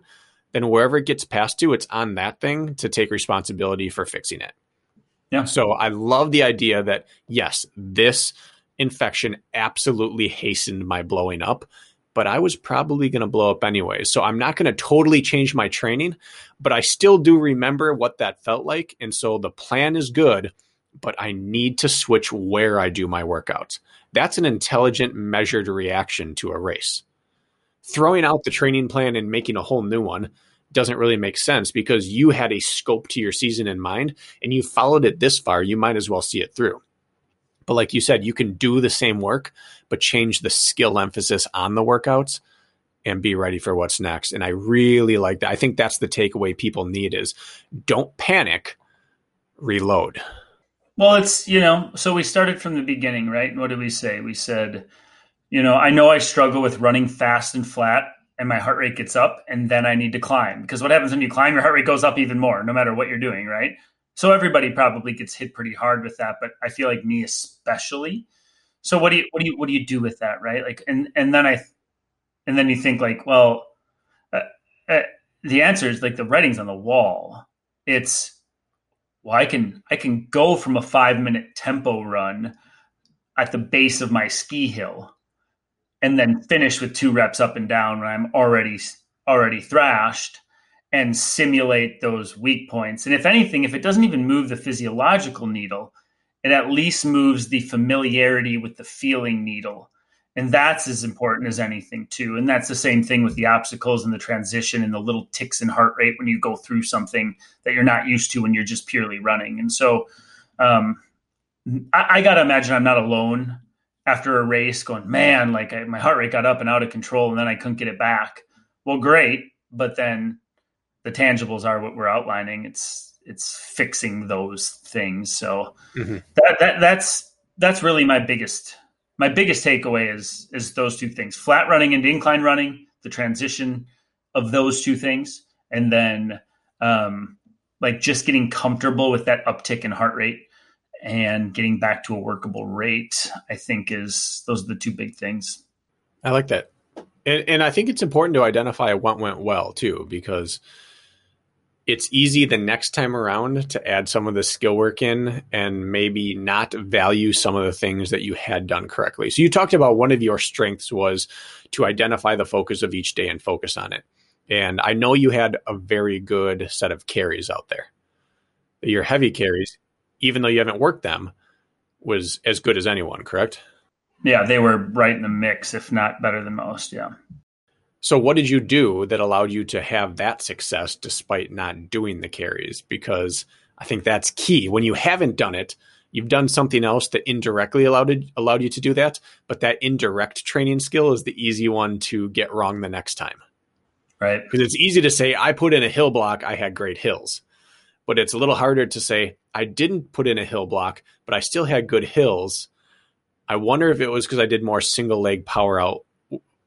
then wherever it gets passed to, it's on that thing to take responsibility for fixing it. Yeah. So I love the idea that, yes, this infection absolutely hastened my blowing up, but I was probably going to blow up anyway. So I'm not going to totally change my training, but I still do remember what that felt like. And so the plan is good, but I need to switch where I do my workouts. That's an intelligent, measured reaction to a race. Throwing out the training plan and making a whole new one doesn't really make sense because you had a scope to your season in mind and you followed it this far. You might as well see it through. But like you said, you can do the same work, but change the skill emphasis on the workouts and be ready for what's next. And I really like that. I think that's the takeaway people need is don't panic, reload. Well, it's, you know, so we started from the beginning, right? And What did we say? We said, you know, I know I struggle with running fast and flat and my heart rate gets up and then I need to climb because what happens when you climb, your heart rate goes up even more, no matter what you're doing, right? So everybody probably gets hit pretty hard with that, but I feel like me especially. So what do you what do you what do you do with that, right? Like, and and then I, and then you think like, well, uh, uh, the answer is like the writing's on the wall. It's well, I can I can go from a five minute tempo run at the base of my ski hill, and then finish with two reps up and down when I'm already already thrashed and simulate those weak points. And if anything, if it doesn't even move the physiological needle, it at least moves the familiarity with the feeling needle. And that's as important as anything, too. And that's the same thing with the obstacles and the transition and the little ticks in heart rate when you go through something that you're not used to when you're just purely running. And so um, I, I got to imagine I'm not alone after a race going, man, like I, my heart rate got up and out of control and then I couldn't get it back. Well, great. But then the tangibles are what we're outlining. It's it's fixing those things. So mm-hmm. that, that that's that's really my biggest my biggest takeaway is is those two things: flat running and incline running, the transition of those two things, and then um, like just getting comfortable with that uptick in heart rate and getting back to a workable rate. I think is those are the two big things. I like that, and, and I think it's important to identify what went well too, because it's easy the next time around to add some of the skill work in and maybe not value some of the things that you had done correctly. So you talked about one of your strengths was to identify the focus of each day and focus on it. And I know you had a very good set of carries out there. Your heavy carries, even though you haven't worked them, was as good as anyone, correct? Yeah, they were right in the mix, if not better than most. Yeah. So, what did you do that allowed you to have that success despite not doing the carries? Because I think that's key. When you haven't done it, you've done something else that indirectly allowed it, allowed you to do that. But that indirect training skill is the easy one to get wrong the next time. Right. Because it's easy to say, I put in a hill block, I had great hills. But it's a little harder to say, I didn't put in a hill block, but I still had good hills. I wonder if it was because I did more single leg power out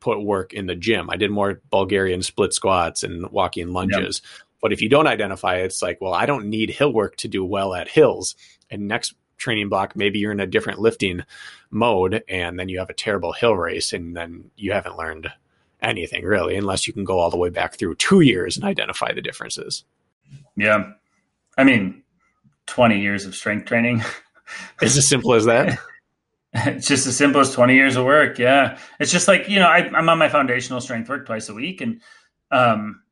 put work in the gym. I did more Bulgarian split squats and walking lunges. Yep. But if you don't identify it, it's like, well, I don't need hill work to do well at hills. And next training block, maybe you're in a different lifting mode and then you have a terrible hill race and then you haven't learned anything really, unless you can go all the way back through two years and identify the differences. Yeah. I mean, 20 years of strength training. it's as simple as that. It's just as simple as 20 years of work. Yeah. It's just like, you know, I, am on my foundational strength work twice a week and, um,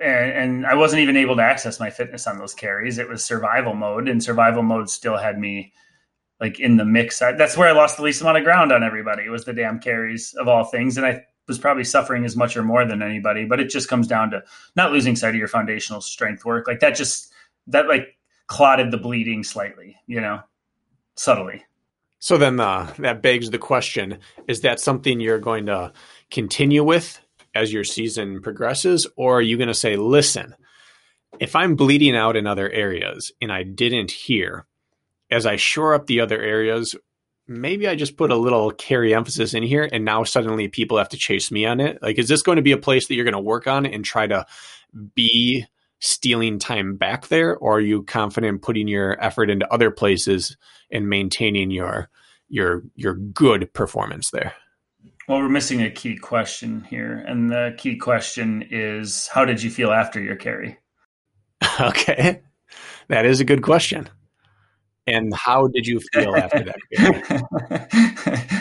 and, and, I wasn't even able to access my fitness on those carries. It was survival mode and survival mode still had me like in the mix. I, that's where I lost the least amount of ground on everybody. It was the damn carries of all things. And I was probably suffering as much or more than anybody, but it just comes down to not losing sight of your foundational strength work. Like that just, that like clotted the bleeding slightly, you know, subtly. So then uh, that begs the question is that something you're going to continue with as your season progresses? Or are you going to say, listen, if I'm bleeding out in other areas and I didn't hear, as I shore up the other areas, maybe I just put a little carry emphasis in here and now suddenly people have to chase me on it? Like, is this going to be a place that you're going to work on and try to be stealing time back there, or are you confident putting your effort into other places and maintaining your your your good performance there? Well, we're missing a key question here, and the key question is, how did you feel after your carry? okay, that is a good question. And how did you feel after that?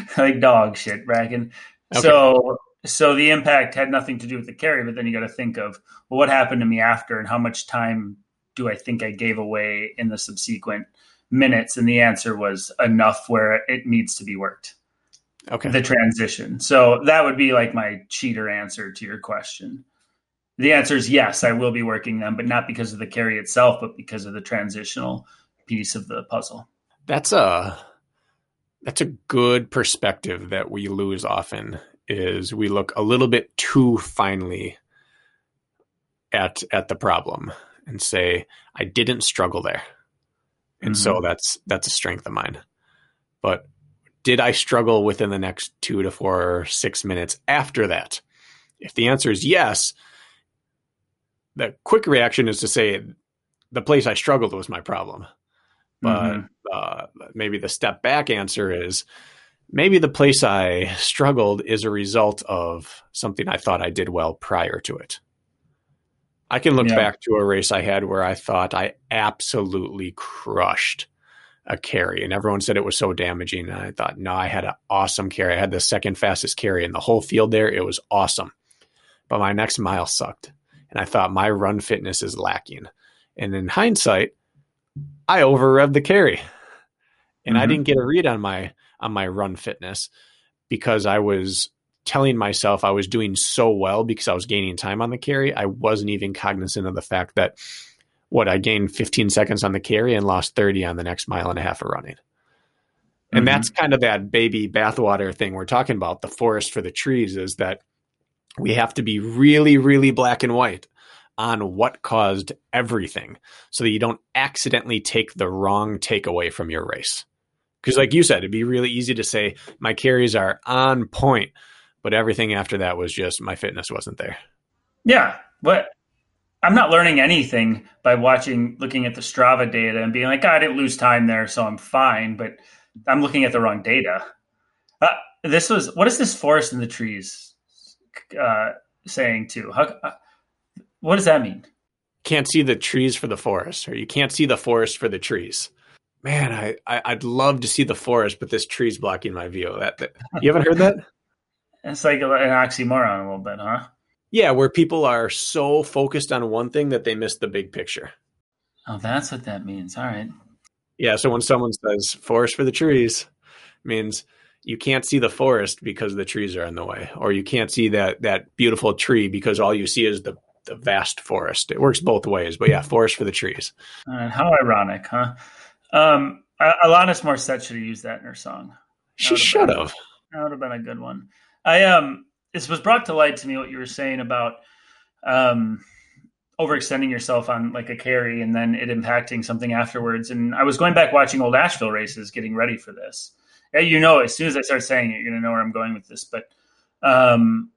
like dog shit, Brakken. Okay. So so the impact had nothing to do with the carry, but then you got to think of well, what happened to me after, and how much time do I think I gave away in the subsequent minutes? And the answer was enough where it needs to be worked. Okay. The transition. So that would be like my cheater answer to your question. The answer is yes, I will be working them, but not because of the carry itself, but because of the transitional piece of the puzzle. That's a that's a good perspective that we lose often is we look a little bit too finely at at the problem and say I didn't struggle there. And mm-hmm. so that's that's a strength of mine. But did I struggle within the next 2 to 4 or 6 minutes after that? If the answer is yes, the quick reaction is to say the place I struggled was my problem. But mm-hmm. uh, maybe the step back answer is maybe the place I struggled is a result of something I thought I did well prior to it. I can look yeah. back to a race I had where I thought I absolutely crushed a carry, and everyone said it was so damaging. And I thought, no, I had an awesome carry. I had the second fastest carry in the whole field there. It was awesome. But my next mile sucked. And I thought my run fitness is lacking. And in hindsight, I over revved the carry. And mm-hmm. I didn't get a read on my on my run fitness because I was telling myself I was doing so well because I was gaining time on the carry. I wasn't even cognizant of the fact that what I gained 15 seconds on the carry and lost 30 on the next mile and a half of running. And mm-hmm. that's kind of that baby bathwater thing we're talking about. The forest for the trees is that we have to be really, really black and white on what caused everything so that you don't accidentally take the wrong takeaway from your race. Because, like you said, it'd be really easy to say my carries are on point, but everything after that was just my fitness wasn't there. Yeah, but I'm not learning anything by watching, looking at the Strava data and being like, oh, I didn't lose time there, so I'm fine. But I'm looking at the wrong data. Uh, this was what is this forest in the trees uh, saying too? How, uh, what does that mean? Can't see the trees for the forest, or you can't see the forest for the trees. Man, I, I would love to see the forest, but this tree's blocking my view. That, that you haven't heard that? it's like an oxymoron a little bit, huh? Yeah, where people are so focused on one thing that they miss the big picture. Oh, that's what that means. All right. Yeah, so when someone says forest for the trees, means you can't see the forest because the trees are in the way, or you can't see that that beautiful tree because all you see is the the vast forest. It works both ways, but yeah, forest for the trees. Uh, how ironic, huh? Um, Alanis Morissette should have used that in her song. She should have. That would have been a good one. I um, this was brought to light to me what you were saying about um, overextending yourself on like a carry and then it impacting something afterwards. And I was going back watching old Asheville races, getting ready for this. Yeah, you know, as soon as I start saying it, you're gonna know where I'm going with this. But um,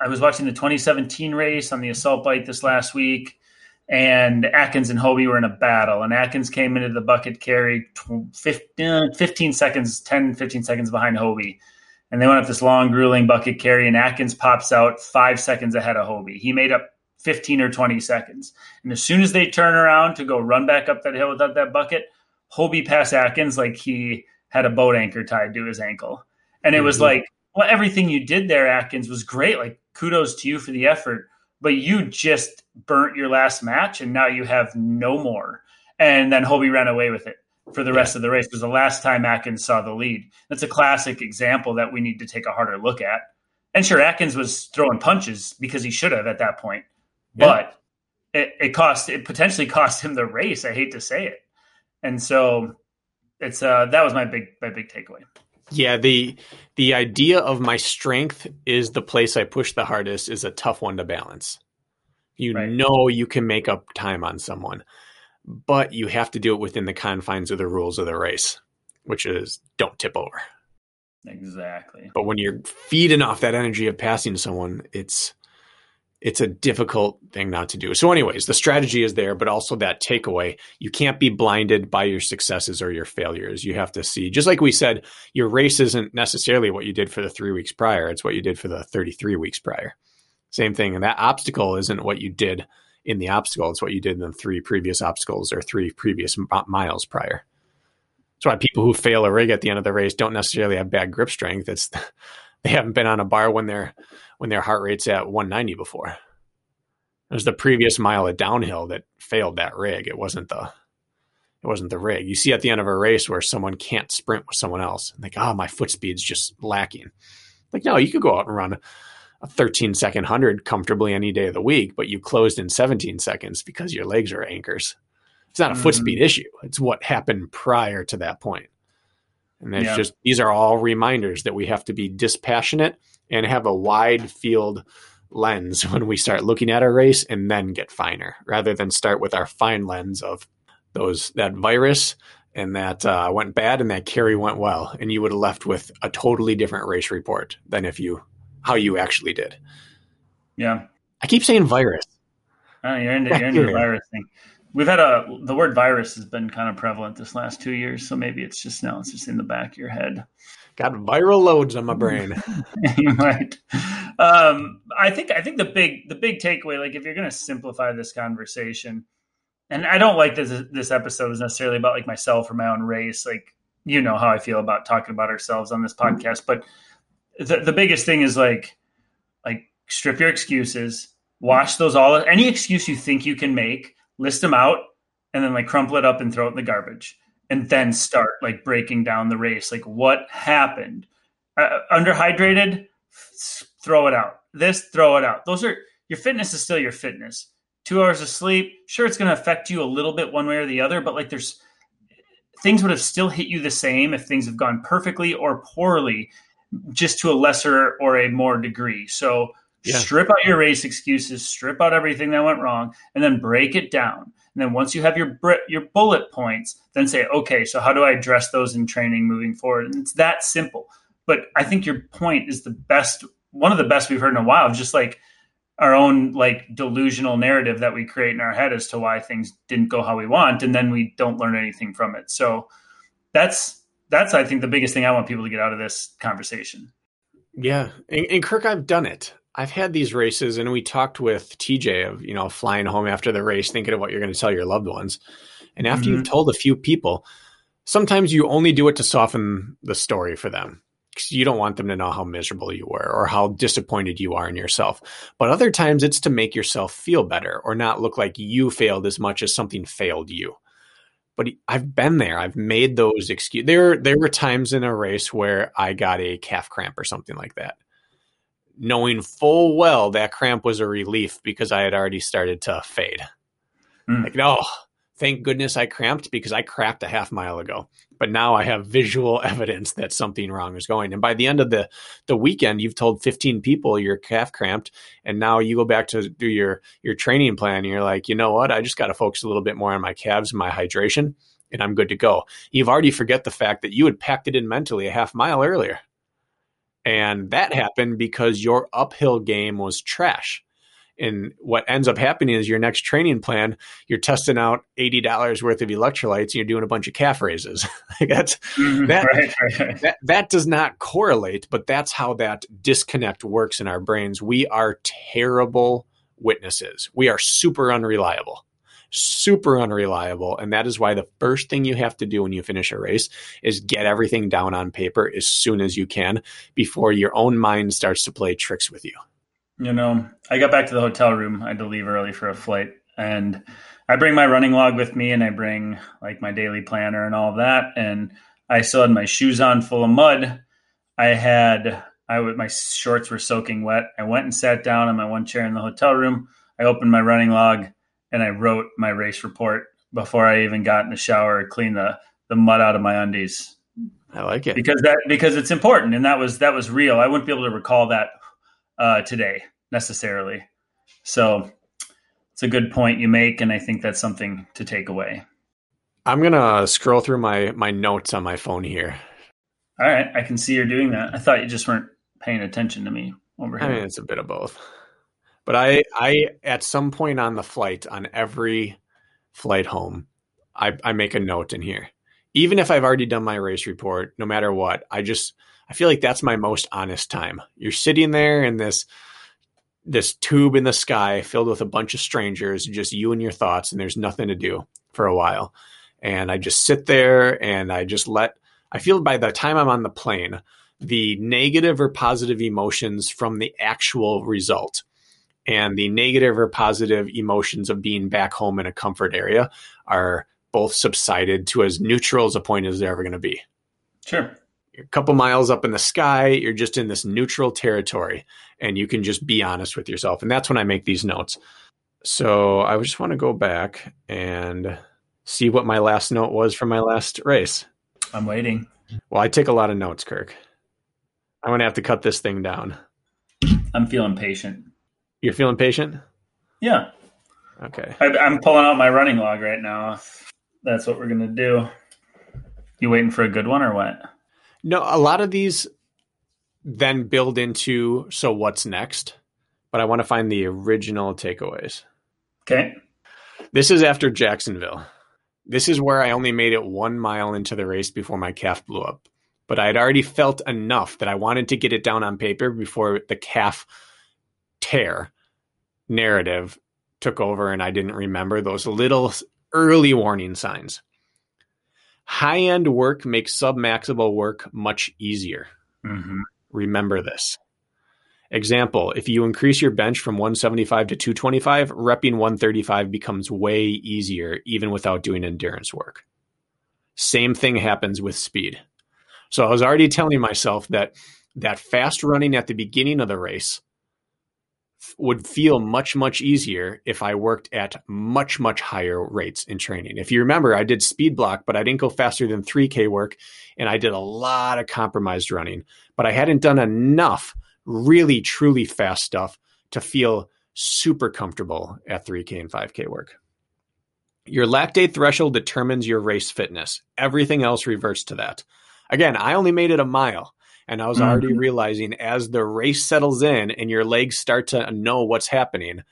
I was watching the 2017 race on the assault bike this last week, and Atkins and Hobie were in a battle. And Atkins came into the bucket carry 15, 15 seconds, 10, 15 seconds behind Hobie. And they went up this long, grueling bucket carry, and Atkins pops out five seconds ahead of Hobie. He made up 15 or 20 seconds. And as soon as they turn around to go run back up that hill without that bucket, Hobie passed Atkins like he had a boat anchor tied to his ankle. And it mm-hmm. was like, well, everything you did there, Atkins, was great. Like, kudos to you for the effort, but you just burnt your last match and now you have no more. And then Hobie ran away with it for the rest of the race was the last time Atkins saw the lead. That's a classic example that we need to take a harder look at. And sure, Atkins was throwing punches because he should have at that point, yeah. but it, it cost it potentially cost him the race. I hate to say it, and so it's uh that was my big my big takeaway. Yeah, the the idea of my strength is the place I push the hardest is a tough one to balance. You right. know you can make up time on someone, but you have to do it within the confines of the rules of the race, which is don't tip over. Exactly. But when you're feeding off that energy of passing someone, it's it's a difficult thing not to do. So, anyways, the strategy is there, but also that takeaway. You can't be blinded by your successes or your failures. You have to see, just like we said, your race isn't necessarily what you did for the three weeks prior, it's what you did for the 33 weeks prior. Same thing. And that obstacle isn't what you did in the obstacle, it's what you did in the three previous obstacles or three previous miles prior. That's why people who fail a rig at the end of the race don't necessarily have bad grip strength. It's they haven't been on a bar when their when their heart rate's at 190 before. It was the previous mile of downhill that failed that rig. It wasn't the it wasn't the rig. You see at the end of a race where someone can't sprint with someone else, and like, oh, my foot speed's just lacking. Like, no, you could go out and run a 13 second hundred comfortably any day of the week, but you closed in 17 seconds because your legs are anchors. It's not a mm-hmm. foot speed issue. It's what happened prior to that point. And it's yeah. just these are all reminders that we have to be dispassionate and have a wide field lens when we start looking at our race and then get finer rather than start with our fine lens of those that virus and that uh, went bad and that carry went well. And you would have left with a totally different race report than if you how you actually did. Yeah. I keep saying virus. Oh you're into, you're into the virus thing we've had a the word virus has been kind of prevalent this last two years, so maybe it's just now it's just in the back of your head. Got viral loads on my brain. right. Um, I think I think the big the big takeaway, like if you're going to simplify this conversation, and I don't like this this episode is necessarily about like myself or my own race. Like you know how I feel about talking about ourselves on this podcast, but the the biggest thing is like like strip your excuses, wash those all any excuse you think you can make, list them out, and then like crumple it up and throw it in the garbage and then start like breaking down the race. Like what happened? Uh, underhydrated, throw it out. This, throw it out. Those are your fitness is still your fitness. Two hours of sleep, sure, it's going to affect you a little bit one way or the other, but like there's things would have still hit you the same if things have gone perfectly or poorly, just to a lesser or a more degree. So yeah. strip out your race excuses, strip out everything that went wrong, and then break it down. And then once you have your your bullet points, then say, okay, so how do I address those in training moving forward? And it's that simple. But I think your point is the best, one of the best we've heard in a while. Just like our own like delusional narrative that we create in our head as to why things didn't go how we want, and then we don't learn anything from it. So that's that's I think the biggest thing I want people to get out of this conversation. Yeah, and, and Kirk, I've done it. I've had these races, and we talked with TJ of you know flying home after the race, thinking of what you're going to tell your loved ones. And after mm-hmm. you've told a few people, sometimes you only do it to soften the story for them because you don't want them to know how miserable you were or how disappointed you are in yourself. But other times it's to make yourself feel better or not look like you failed as much as something failed you. But I've been there. I've made those excuses. There, there were times in a race where I got a calf cramp or something like that knowing full well that cramp was a relief because I had already started to fade. Mm. Like, no, thank goodness I cramped because I cracked a half mile ago. But now I have visual evidence that something wrong is going. And by the end of the the weekend, you've told 15 people you're calf cramped, and now you go back to do your your training plan. And you're like, you know what? I just got to focus a little bit more on my calves and my hydration, and I'm good to go. You've already forget the fact that you had packed it in mentally a half mile earlier. And that happened because your uphill game was trash. And what ends up happening is your next training plan, you're testing out $80 worth of electrolytes and you're doing a bunch of calf raises. that's, mm-hmm. that, right, right. that, that does not correlate, but that's how that disconnect works in our brains. We are terrible witnesses. We are super unreliable super unreliable. And that is why the first thing you have to do when you finish a race is get everything down on paper as soon as you can before your own mind starts to play tricks with you. You know, I got back to the hotel room. I had to leave early for a flight. And I bring my running log with me and I bring like my daily planner and all of that. And I still had my shoes on full of mud. I had I would my shorts were soaking wet. I went and sat down on my one chair in the hotel room. I opened my running log and I wrote my race report before I even got in the shower and cleaned the the mud out of my undies. I like it because that because it's important, and that was that was real. I wouldn't be able to recall that uh, today necessarily. So it's a good point you make, and I think that's something to take away. I'm gonna scroll through my my notes on my phone here. All right, I can see you're doing that. I thought you just weren't paying attention to me over here. I mean, it's a bit of both. But I, I at some point on the flight, on every flight home, I, I make a note in here. Even if I've already done my race report, no matter what, I just I feel like that's my most honest time. You're sitting there in this this tube in the sky filled with a bunch of strangers, just you and your thoughts, and there's nothing to do for a while. And I just sit there and I just let I feel by the time I'm on the plane, the negative or positive emotions from the actual result and the negative or positive emotions of being back home in a comfort area are both subsided to as neutral as a point as they're ever going to be. Sure. You're a couple miles up in the sky, you're just in this neutral territory, and you can just be honest with yourself. And that's when I make these notes. So I just want to go back and see what my last note was from my last race. I'm waiting. Well, I take a lot of notes, Kirk. I'm going to have to cut this thing down. I'm feeling patient. You're feeling patient? Yeah. Okay. I, am pulling out my running log right now. That's what we're gonna do. You waiting for a good one or what? No, a lot of these then build into so what's next, but I want to find the original takeaways. Okay. This is after Jacksonville. This is where I only made it one mile into the race before my calf blew up. But I had already felt enough that I wanted to get it down on paper before the calf tear narrative took over and I didn't remember those little early warning signs. High end work makes sub maximal work much easier. Mm-hmm. Remember this. Example, if you increase your bench from 175 to 225, repping 135 becomes way easier even without doing endurance work. Same thing happens with speed. So I was already telling myself that that fast running at the beginning of the race would feel much much easier if I worked at much much higher rates in training. If you remember, I did speed block, but I didn't go faster than 3k work and I did a lot of compromised running, but I hadn't done enough really truly fast stuff to feel super comfortable at 3k and 5k work. Your lactate threshold determines your race fitness. Everything else reverts to that. Again, I only made it a mile. And I was mm-hmm. already realizing as the race settles in and your legs start to know what's happening,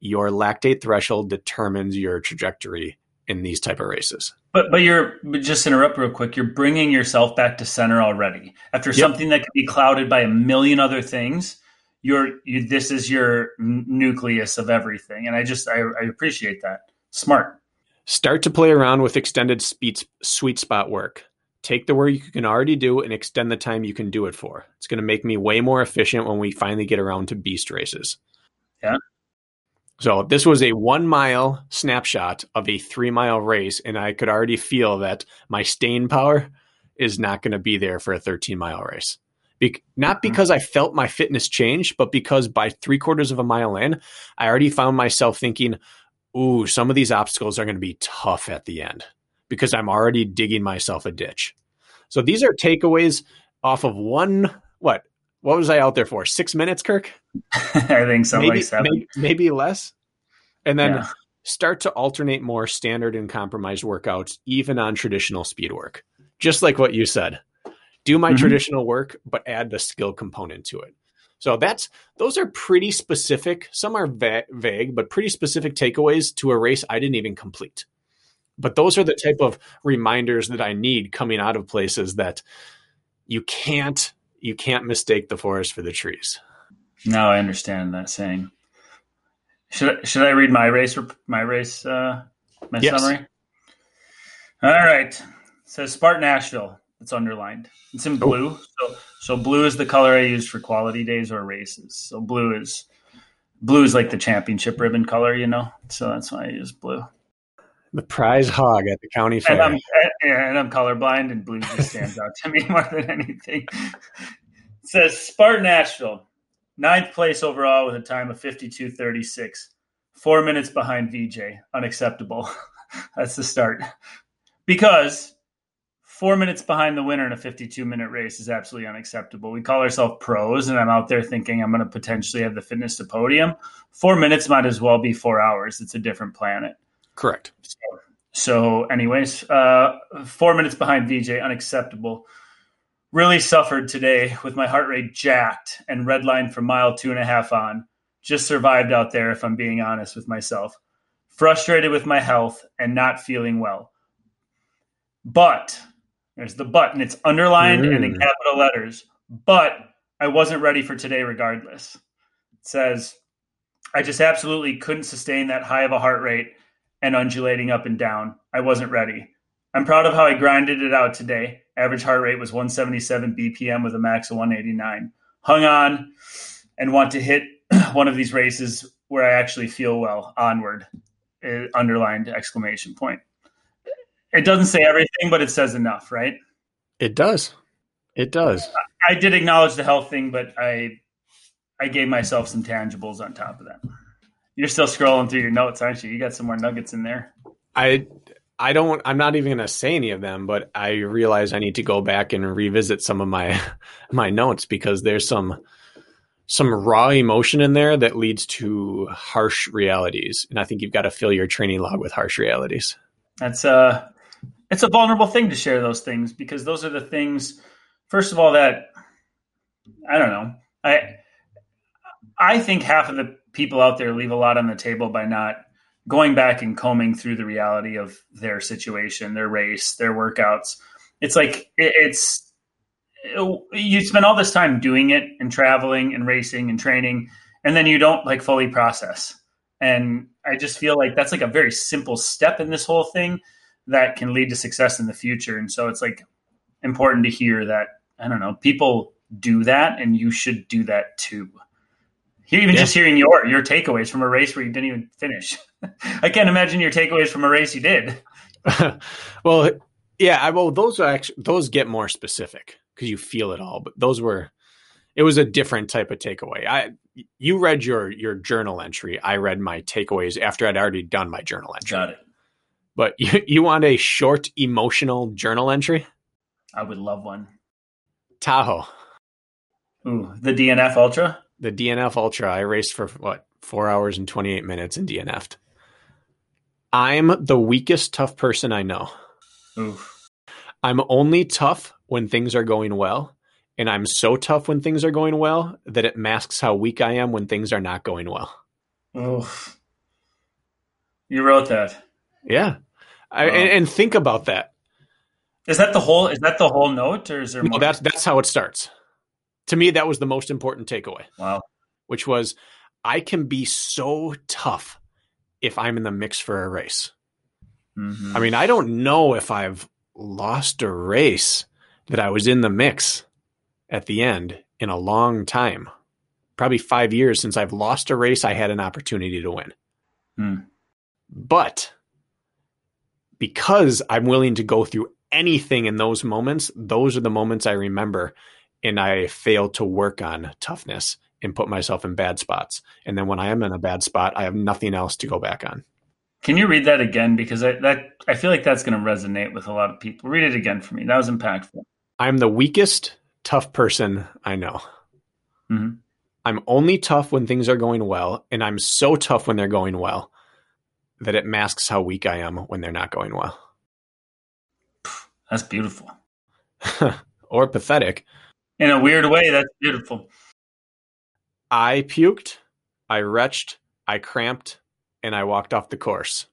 your lactate threshold determines your trajectory in these type of races. But but you're just interrupt real quick. You're bringing yourself back to center already after yep. something that could be clouded by a million other things. You're you, this is your nucleus of everything, and I just I, I appreciate that. Smart. Start to play around with extended speed, sweet spot work take the work you can already do and extend the time you can do it for. It's going to make me way more efficient when we finally get around to beast races. Yeah. So this was a one mile snapshot of a three mile race, and I could already feel that my staying power is not going to be there for a 13 mile race. Be- not mm-hmm. because I felt my fitness change, but because by three quarters of a mile in, I already found myself thinking, ooh, some of these obstacles are going to be tough at the end because I'm already digging myself a ditch. So these are takeaways off of one what what was I out there for? Six minutes, Kirk? I think so, maybe, like seven. Maybe, maybe less. And then yeah. start to alternate more standard and compromised workouts, even on traditional speed work. Just like what you said. Do my mm-hmm. traditional work, but add the skill component to it. So that's those are pretty specific. Some are va- vague, but pretty specific takeaways to a race I didn't even complete. But those are the type of reminders that I need coming out of places that you can't you can't mistake the forest for the trees. No, I understand that saying. Should I, should I read my race my race uh, my yes. summary? All right. It says Spartan Asheville. It's underlined. It's in blue. Oh. So so blue is the color I use for quality days or races. So blue is blue is like the championship ribbon color, you know. So that's why I use blue the prize hog at the county fair. And I'm, and I'm colorblind, and blue just stands out to me more than anything. It says Spartan Asheville, ninth place overall with a time of 52.36, four minutes behind VJ. Unacceptable. That's the start. Because four minutes behind the winner in a 52 minute race is absolutely unacceptable. We call ourselves pros, and I'm out there thinking I'm going to potentially have the fitness to podium. Four minutes might as well be four hours. It's a different planet. Correct. So, so anyways, uh, four minutes behind VJ, unacceptable. Really suffered today with my heart rate jacked and red line from mile two and a half on. Just survived out there, if I'm being honest with myself. Frustrated with my health and not feeling well. But there's the but, and it's underlined mm. and in capital letters. But I wasn't ready for today regardless. It says, I just absolutely couldn't sustain that high of a heart rate and undulating up and down. I wasn't ready. I'm proud of how I grinded it out today. Average heart rate was 177 BPM with a max of 189. Hung on and want to hit one of these races where I actually feel well. Onward. It uh, underlined exclamation point. It doesn't say everything, but it says enough, right? It does. It does. I did acknowledge the health thing, but I I gave myself some tangibles on top of that. You're still scrolling through your notes, aren't you? You got some more nuggets in there. I I don't I'm not even going to say any of them, but I realize I need to go back and revisit some of my my notes because there's some some raw emotion in there that leads to harsh realities. And I think you've got to fill your training log with harsh realities. That's uh it's a vulnerable thing to share those things because those are the things first of all that I don't know. I I think half of the people out there leave a lot on the table by not going back and combing through the reality of their situation, their race, their workouts. It's like it, it's it, you spend all this time doing it and traveling and racing and training, and then you don't like fully process. And I just feel like that's like a very simple step in this whole thing that can lead to success in the future. And so it's like important to hear that I don't know people do that, and you should do that too. Even yeah. just hearing your your takeaways from a race where you didn't even finish. I can't imagine your takeaways from a race you did. well, yeah, I, well, those are actually those get more specific because you feel it all. But those were, it was a different type of takeaway. I you read your your journal entry. I read my takeaways after I'd already done my journal entry. Got it. But you, you want a short emotional journal entry? I would love one. Tahoe. Ooh, the DNF Ultra. The DNF Ultra. I raced for what four hours and twenty eight minutes and DNF'd. I'm the weakest tough person I know. Oof. I'm only tough when things are going well, and I'm so tough when things are going well that it masks how weak I am when things are not going well. Oof. You wrote that. Yeah. I, and, and, think about that. Is that the whole? Is that the whole note, or is there? No, more? that's that's how it starts. To me, that was the most important takeaway. Wow. Which was, I can be so tough if I'm in the mix for a race. Mm-hmm. I mean, I don't know if I've lost a race that I was in the mix at the end in a long time. Probably five years since I've lost a race I had an opportunity to win. Mm. But because I'm willing to go through anything in those moments, those are the moments I remember. And I fail to work on toughness and put myself in bad spots. And then when I am in a bad spot, I have nothing else to go back on. Can you read that again? Because I, that I feel like that's going to resonate with a lot of people. Read it again for me. That was impactful. I'm the weakest tough person I know. Mm-hmm. I'm only tough when things are going well, and I'm so tough when they're going well that it masks how weak I am when they're not going well. That's beautiful. or pathetic. In a weird way, that's beautiful. I puked, I retched, I cramped, and I walked off the course.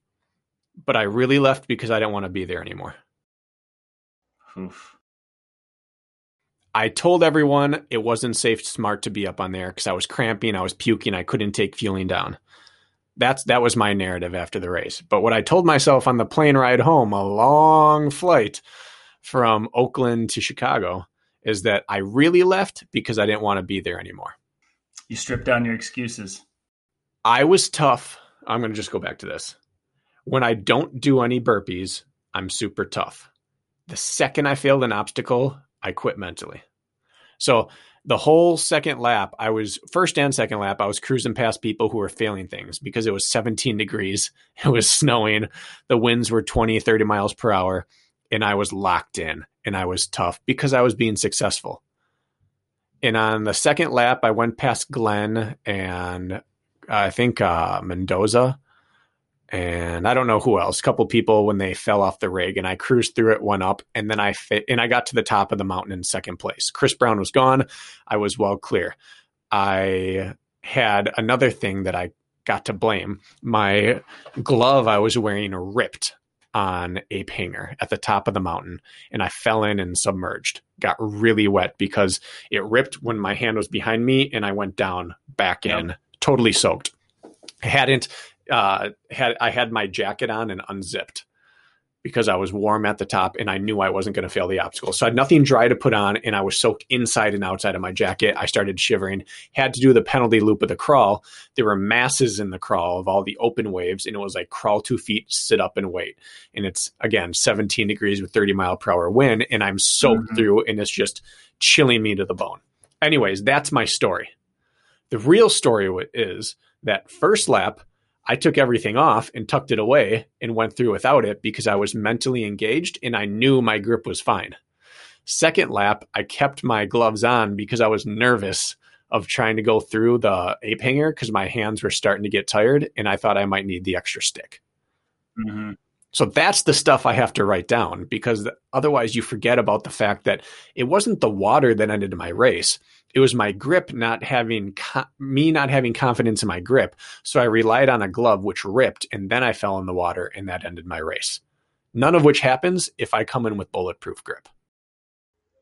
But I really left because I didn't want to be there anymore. Oof. I told everyone it wasn't safe, smart to be up on there because I was cramping, I was puking, I couldn't take fueling down. That's that was my narrative after the race. But what I told myself on the plane ride home, a long flight from Oakland to Chicago, is that I really left because I didn't want to be there anymore. You stripped down your excuses. I was tough. I'm going to just go back to this. When I don't do any burpees, I'm super tough. The second I failed an obstacle, I quit mentally. So the whole second lap, I was first and second lap, I was cruising past people who were failing things because it was 17 degrees. It was snowing. The winds were 20, 30 miles per hour. And I was locked in and I was tough because I was being successful. And on the second lap, I went past Glenn and I think uh, Mendoza and I don't know who else. A couple people when they fell off the rig, and I cruised through it, went up, and then I fit, and I got to the top of the mountain in second place. Chris Brown was gone. I was well clear. I had another thing that I got to blame. My glove I was wearing ripped on a hanger at the top of the mountain, and I fell in and submerged. Got really wet because it ripped when my hand was behind me, and I went down back yep. in, totally soaked. I hadn't uh, had I had my jacket on and unzipped because I was warm at the top and I knew I wasn't going to fail the obstacle. So I had nothing dry to put on and I was soaked inside and outside of my jacket. I started shivering, had to do the penalty loop of the crawl. There were masses in the crawl of all the open waves and it was like crawl two feet, sit up and wait. And it's again 17 degrees with 30 mile per hour wind and I'm soaked mm-hmm. through and it's just chilling me to the bone. Anyways, that's my story. The real story is that first lap, I took everything off and tucked it away and went through without it because I was mentally engaged and I knew my grip was fine. Second lap, I kept my gloves on because I was nervous of trying to go through the ape hanger because my hands were starting to get tired and I thought I might need the extra stick. Mm-hmm. So that's the stuff I have to write down because otherwise you forget about the fact that it wasn't the water that ended my race. It was my grip not having, me not having confidence in my grip. So I relied on a glove which ripped and then I fell in the water and that ended my race. None of which happens if I come in with bulletproof grip.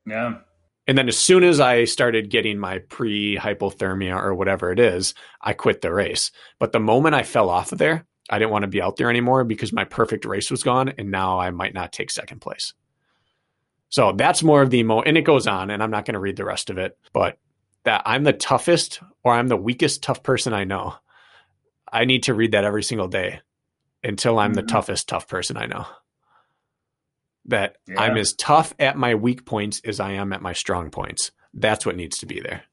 Yeah. And then as soon as I started getting my pre hypothermia or whatever it is, I quit the race. But the moment I fell off of there, I didn't want to be out there anymore because my perfect race was gone and now I might not take second place. So that's more of the mo, and it goes on and I'm not going to read the rest of it, but that I'm the toughest or I'm the weakest tough person I know. I need to read that every single day until I'm mm-hmm. the toughest tough person I know. That yeah. I'm as tough at my weak points as I am at my strong points. That's what needs to be there.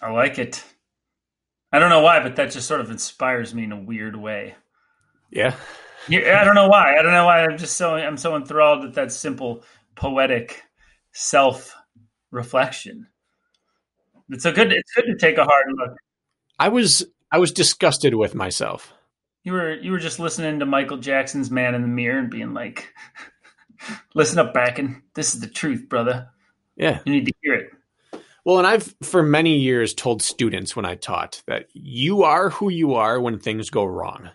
I like it. I don't know why, but that just sort of inspires me in a weird way. Yeah. yeah. I don't know why. I don't know why. I'm just so I'm so enthralled with that simple poetic self reflection. It's a good. It's good to take a hard look. I was I was disgusted with myself. You were you were just listening to Michael Jackson's "Man in the Mirror" and being like, "Listen up, Brakken. This is the truth, brother. Yeah, you need to hear it." Well, and I've for many years told students when I taught that you are who you are when things go wrong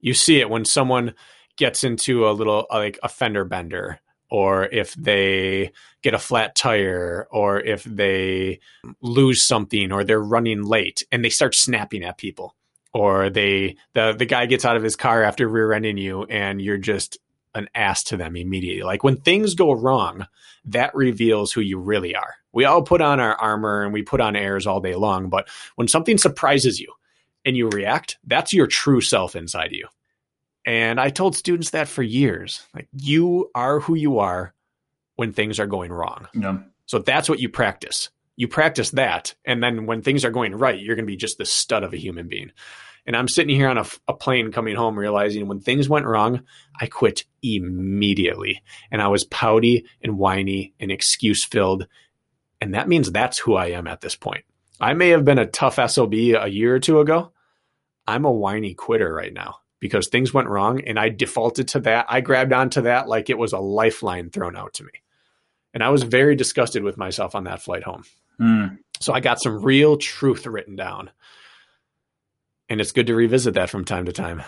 you see it when someone gets into a little like a fender bender or if they get a flat tire or if they lose something or they're running late and they start snapping at people or they the the guy gets out of his car after rear-ending you and you're just an ass to them immediately like when things go wrong that reveals who you really are we all put on our armor and we put on airs all day long but when something surprises you and you react, that's your true self inside you. And I told students that for years. Like you are who you are when things are going wrong. Yeah. So that's what you practice. You practice that. And then when things are going right, you're going to be just the stud of a human being. And I'm sitting here on a, a, plane coming home realizing when things went wrong, I quit immediately. And I was pouty and whiny and excuse filled. And that means that's who I am at this point. I may have been a tough SOB a year or two ago, I'm a whiny quitter right now because things went wrong and I defaulted to that. I grabbed onto that like it was a lifeline thrown out to me. And I was very disgusted with myself on that flight home. Mm. So I got some real truth written down. And it's good to revisit that from time to time.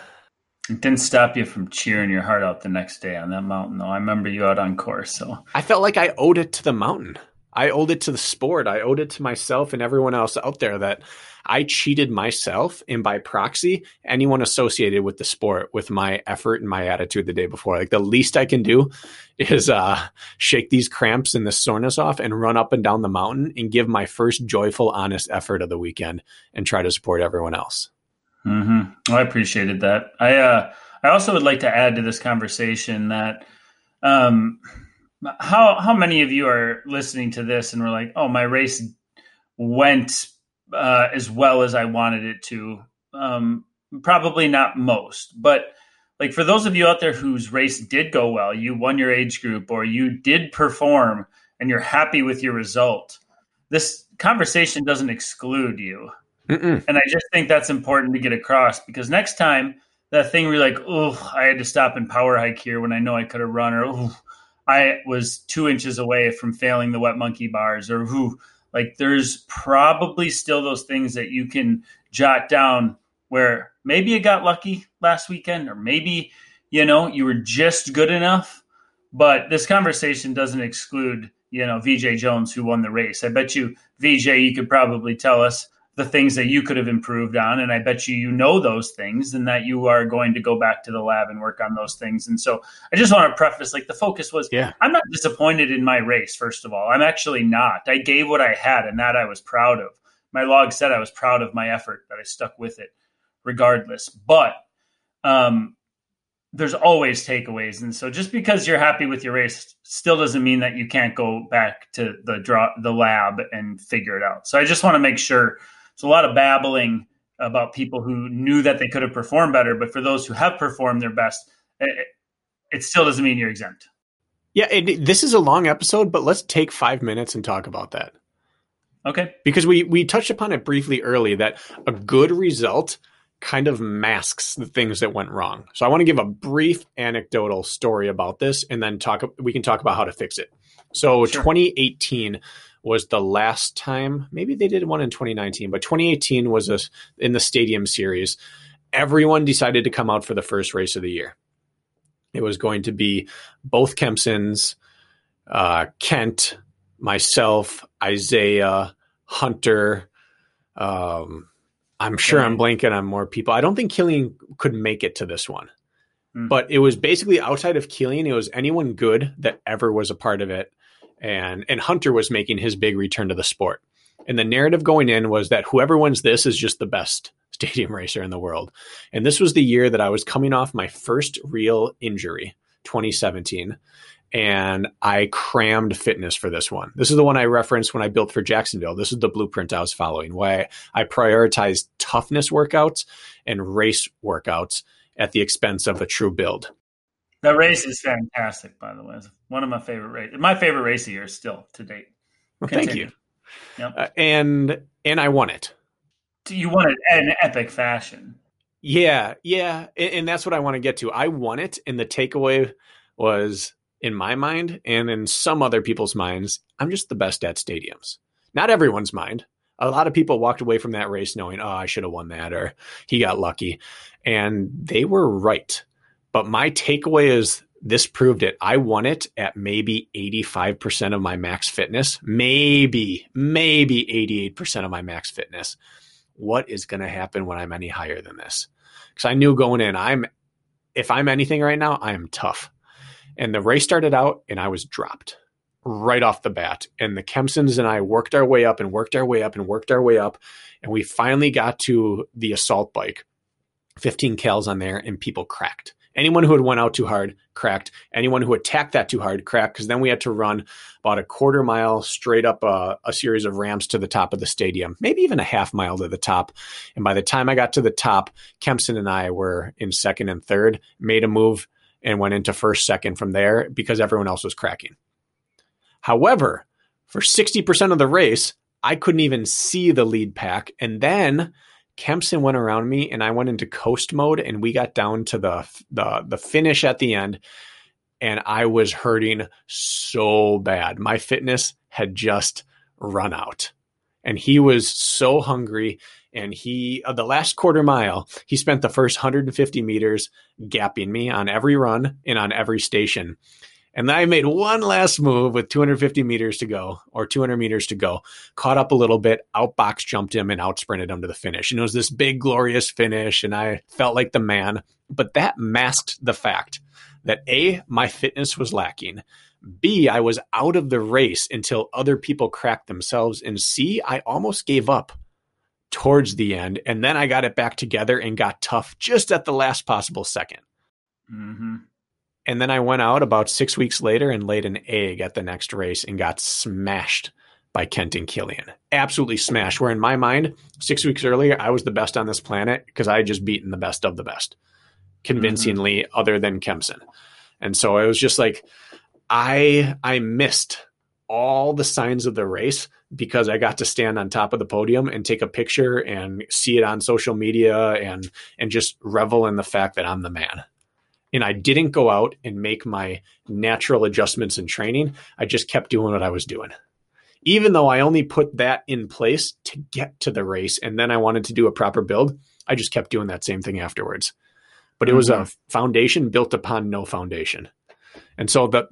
It didn't stop you from cheering your heart out the next day on that mountain, though. I remember you out on course. So I felt like I owed it to the mountain. I owed it to the sport. I owed it to myself and everyone else out there that I cheated myself and by proxy anyone associated with the sport with my effort and my attitude the day before. Like the least I can do is uh, shake these cramps and the soreness off and run up and down the mountain and give my first joyful, honest effort of the weekend and try to support everyone else. Mm-hmm. I appreciated that. I uh, I also would like to add to this conversation that um, how how many of you are listening to this and we're like, oh, my race went uh, as well as I wanted it to. Um, probably not most, but like for those of you out there whose race did go well, you won your age group or you did perform and you're happy with your result. This conversation doesn't exclude you. Mm-mm. And I just think that's important to get across because next time that thing where you're like, oh, I had to stop and power hike here when I know I could have run, or oh, I was two inches away from failing the wet monkey bars, or who like there's probably still those things that you can jot down where maybe you got lucky last weekend or maybe you know you were just good enough but this conversation doesn't exclude you know vj jones who won the race. I bet you vj you could probably tell us the things that you could have improved on and i bet you you know those things and that you are going to go back to the lab and work on those things. And so i just want to preface like the focus was yeah. I'm not disappointed in my race first of all. I'm actually not. I gave what i had and that i was proud of. My log said i was proud of my effort that i stuck with it regardless. But um there's always takeaways. And so just because you're happy with your race still doesn't mean that you can't go back to the draw the lab and figure it out. So i just want to make sure it's a lot of babbling about people who knew that they could have performed better, but for those who have performed their best, it, it still doesn't mean you're exempt. Yeah, it, this is a long episode, but let's take five minutes and talk about that. Okay. Because we we touched upon it briefly early that a good result kind of masks the things that went wrong. So I want to give a brief anecdotal story about this and then talk we can talk about how to fix it. So sure. 2018 was the last time, maybe they did one in 2019, but 2018 was a, in the stadium series. Everyone decided to come out for the first race of the year. It was going to be both Kempsons, uh, Kent, myself, Isaiah, Hunter, um, I'm sure I'm blanking on more people. I don't think Killian could make it to this one. Mm. But it was basically outside of Killian, it was anyone good that ever was a part of it. And and Hunter was making his big return to the sport. And the narrative going in was that whoever wins this is just the best stadium racer in the world. And this was the year that I was coming off my first real injury, 2017 and I crammed fitness for this one. This is the one I referenced when I built for Jacksonville. This is the blueprint I was following, why I prioritized toughness workouts and race workouts at the expense of a true build. That race is fantastic, by the way. It's one of my favorite races. My favorite race of yours still to date. Well, thank you. Yep. Uh, and and I won it. You won it in epic fashion. Yeah, yeah, and, and that's what I want to get to. I won it, and the takeaway was in my mind and in some other people's minds, I'm just the best at stadiums. Not everyone's mind. A lot of people walked away from that race knowing, oh, I should have won that or he got lucky. And they were right. But my takeaway is this proved it. I won it at maybe 85% of my max fitness, maybe, maybe 88% of my max fitness. What is going to happen when I'm any higher than this? Because I knew going in, I'm, if I'm anything right now, I am tough. And the race started out and I was dropped right off the bat. And the Kempsons and I worked our way up and worked our way up and worked our way up. And we finally got to the assault bike, 15 cals on there, and people cracked. Anyone who had went out too hard cracked. Anyone who attacked that too hard cracked because then we had to run about a quarter mile straight up a, a, series of ramps to the top of the stadium, maybe even a half mile to the top. And by the time I got to the top, Kempson and I were in second and third, made a move and went into first, second from there because everyone else was cracking. However, for 60% of the race, I couldn't even see the lead pack. And then Kempson went around me and I went into coast mode and we got down to the, the, the finish at the end and I was hurting so bad. My fitness had just run out. And he was so hungry and he uh, the last quarter mile he spent the first 150 meters gapping me on every run and on every station and I made one last move with 250 meters to go or 200 meters to go, caught up a little bit, outbox jumped him and out sprinted him to the finish. And it was this big, glorious finish. And I felt like the man. But that masked the fact that A, my fitness was lacking. B, I was out of the race until other people cracked themselves. And C, I almost gave up towards the end. And then I got it back together and got tough just at the last possible 2nd mm-hmm. And then I went out about six weeks later and laid an egg at the next race and got smashed by Kent and Killian. Absolutely smashed. Where in my mind, six weeks earlier, I was the best on this planet because I had just beaten the best of the best convincingly, mm-hmm. other than Kempson. And so it was just like, I I missed all the signs of the race because I got to stand on top of the podium and take a picture and see it on social media and and just revel in the fact that I'm the man. And I didn't go out and make my natural adjustments in training. I just kept doing what I was doing. Even though I only put that in place to get to the race and then I wanted to do a proper build, I just kept doing that same thing afterwards. But it was mm-hmm. a foundation built upon no foundation. And so the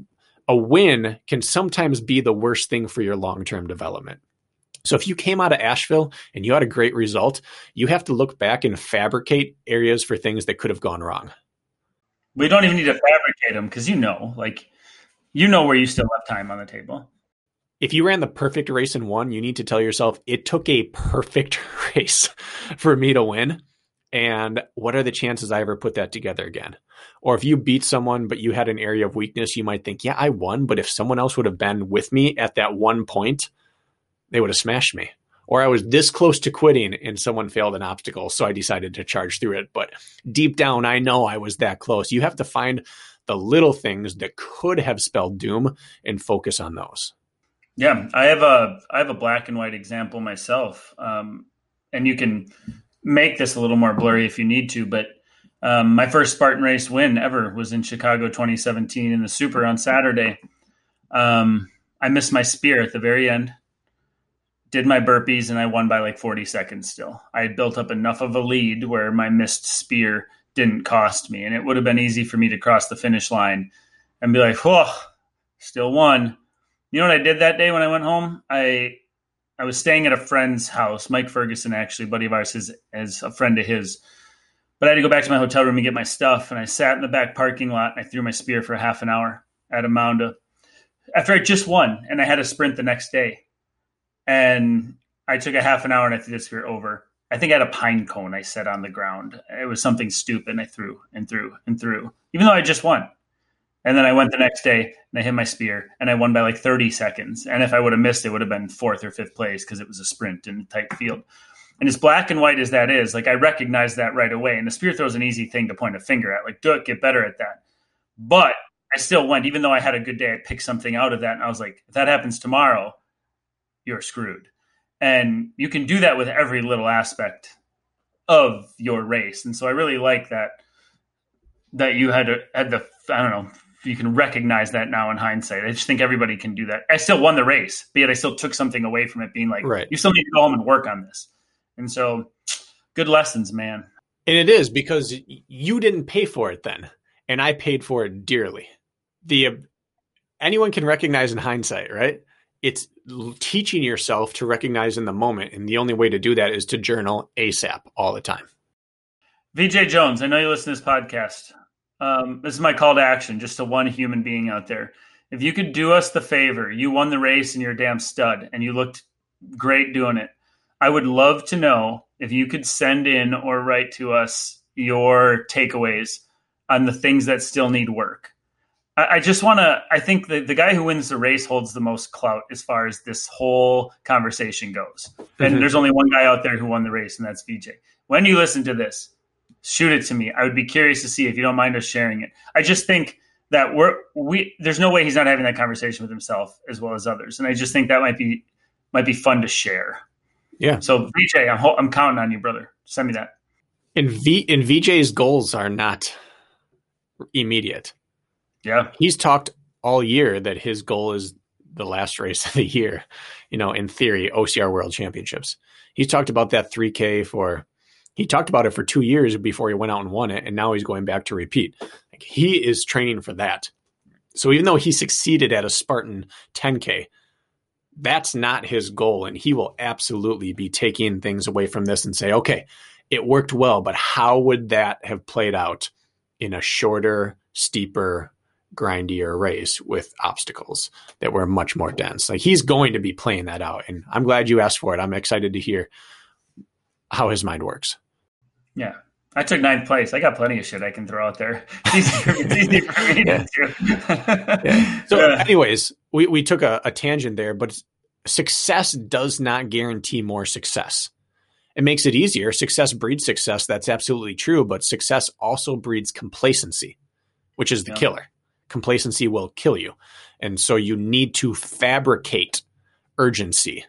a win can sometimes be the worst thing for your long term development. So if you came out of Asheville and you had a great result, you have to look back and fabricate areas for things that could have gone wrong. We don't even need to fabricate them because you know, like, you know where you still have time on the table. If you ran the perfect race and won, you need to tell yourself it took a perfect race for me to win. And what are the chances I ever put that together again? Or if you beat someone, but you had an area of weakness, you might think, yeah, I won. But if someone else would have been with me at that one point, they would have smashed me. Or I was this close to quitting and someone failed an obstacle. So I decided to charge through it. But deep down, I know I was that close. You have to find the little things that could have spelled doom and focus on those. Yeah, I have a I have a black and white example myself, um, and you can make this a little more blurry if you need to, but um, my first Spartan race win ever was in Chicago 2017 in the Super on Saturday. Um, I missed my spear at the very end, did my burpees, and I won by like 40 seconds still. I had built up enough of a lead where my missed spear didn't cost me, and it would have been easy for me to cross the finish line and be like, "Whoa, still won." You know what I did that day when I went home? I I was staying at a friend's house, Mike Ferguson, actually, buddy of ours, is as a friend of his. But I had to go back to my hotel room and get my stuff, and I sat in the back parking lot and I threw my spear for half an hour at a Mounda after I just won, and I had a sprint the next day, and I took a half an hour and I threw the spear over. I think I had a pine cone I set on the ground. It was something stupid, and I threw and threw and threw, even though I just won. And then I went the next day and I hit my spear and I won by like 30 seconds. And if I would have missed, it would have been fourth or fifth place because it was a sprint in a tight field. And as black and white as that is, like I recognize that right away. And the spear throw is an easy thing to point a finger at. Like, do it, get better at that. But I still went, even though I had a good day, I picked something out of that. And I was like, if that happens tomorrow, you're screwed. And you can do that with every little aspect of your race. And so I really like that that you had to, had the I don't know you can recognize that now in hindsight. I just think everybody can do that. I still won the race, but yet I still took something away from it, being like, right. you still need to go home and work on this. And so, good lessons, man. And it is because you didn't pay for it then, and I paid for it dearly. The uh, anyone can recognize in hindsight, right? It's teaching yourself to recognize in the moment, and the only way to do that is to journal ASAP all the time. VJ Jones, I know you listen to this podcast um, this is my call to action just to one human being out there. If you could do us the favor, you won the race and you're a damn stud and you looked great doing it. I would love to know if you could send in or write to us your takeaways on the things that still need work. I, I just want to, I think the, the guy who wins the race holds the most clout as far as this whole conversation goes. And mm-hmm. there's only one guy out there who won the race, and that's VJ. When you listen to this, shoot it to me. I would be curious to see if you don't mind us sharing it. I just think that we're we there's no way he's not having that conversation with himself as well as others, and I just think that might be might be fun to share. Yeah. So VJ, I'm I'm counting on you, brother. Send me that. And V and VJ's goals are not immediate. Yeah. He's talked all year that his goal is the last race of the year. You know, in theory, OCR World Championships. He's talked about that 3K for he talked about it for two years before he went out and won it, and now he's going back to repeat. Like, he is training for that. So even though he succeeded at a Spartan 10K, that's not his goal. And he will absolutely be taking things away from this and say, okay, it worked well, but how would that have played out in a shorter, steeper, grindier race with obstacles that were much more dense? Like he's going to be playing that out. And I'm glad you asked for it. I'm excited to hear how his mind works. Yeah. I took ninth place. I got plenty of shit I can throw out there. It's easy for, it's easy for me yeah. to do. yeah. So, uh, anyways, we, we took a, a tangent there, but success does not guarantee more success. It makes it easier. Success breeds success. That's absolutely true. But success also breeds complacency, which is the yeah. killer. Complacency will kill you. And so you need to fabricate urgency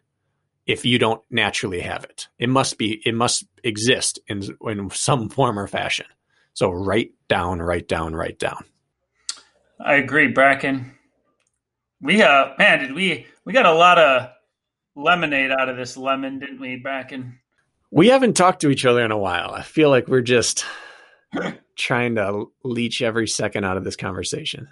if you don't naturally have it. It must be it must exist in in some form or fashion. So write down, write down, write down. I agree, Brakken. We uh man, did we we got a lot of lemonade out of this lemon, didn't we, Brakken? We haven't talked to each other in a while. I feel like we're just trying to leech every second out of this conversation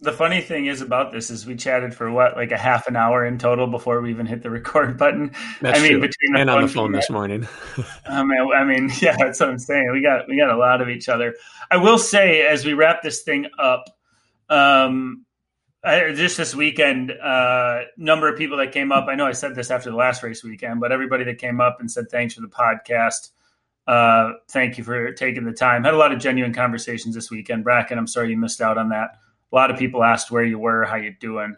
the funny thing is about this is we chatted for what like a half an hour in total before we even hit the record button. That's I mean, true. between the and on the phone this morning. I mean, I mean, yeah, that's what I'm saying. We got we got a lot of each other. I will say as we wrap this thing up, um, I, just this weekend, uh, number of people that came up. I know I said this after the last race weekend, but everybody that came up and said thanks for the podcast. Uh, thank you for taking the time. Had a lot of genuine conversations this weekend, Brakken. I'm sorry you missed out on that a lot of people asked where you were, how you doing.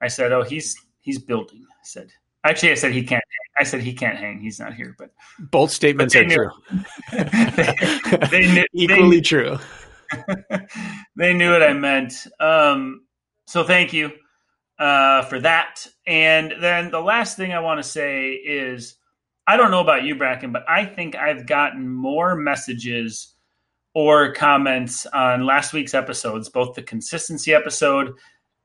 I said, "Oh, he's he's building." I said, "Actually, I said he can't." I said he can't hang. He's not here. But both statements are knew. true. they, they knew, equally they, true. they knew what I meant. Um, so thank you uh, for that. And then the last thing I want to say is I don't know about you, Brakken, but I think I've gotten more messages or comments on last week's episodes, both the consistency episode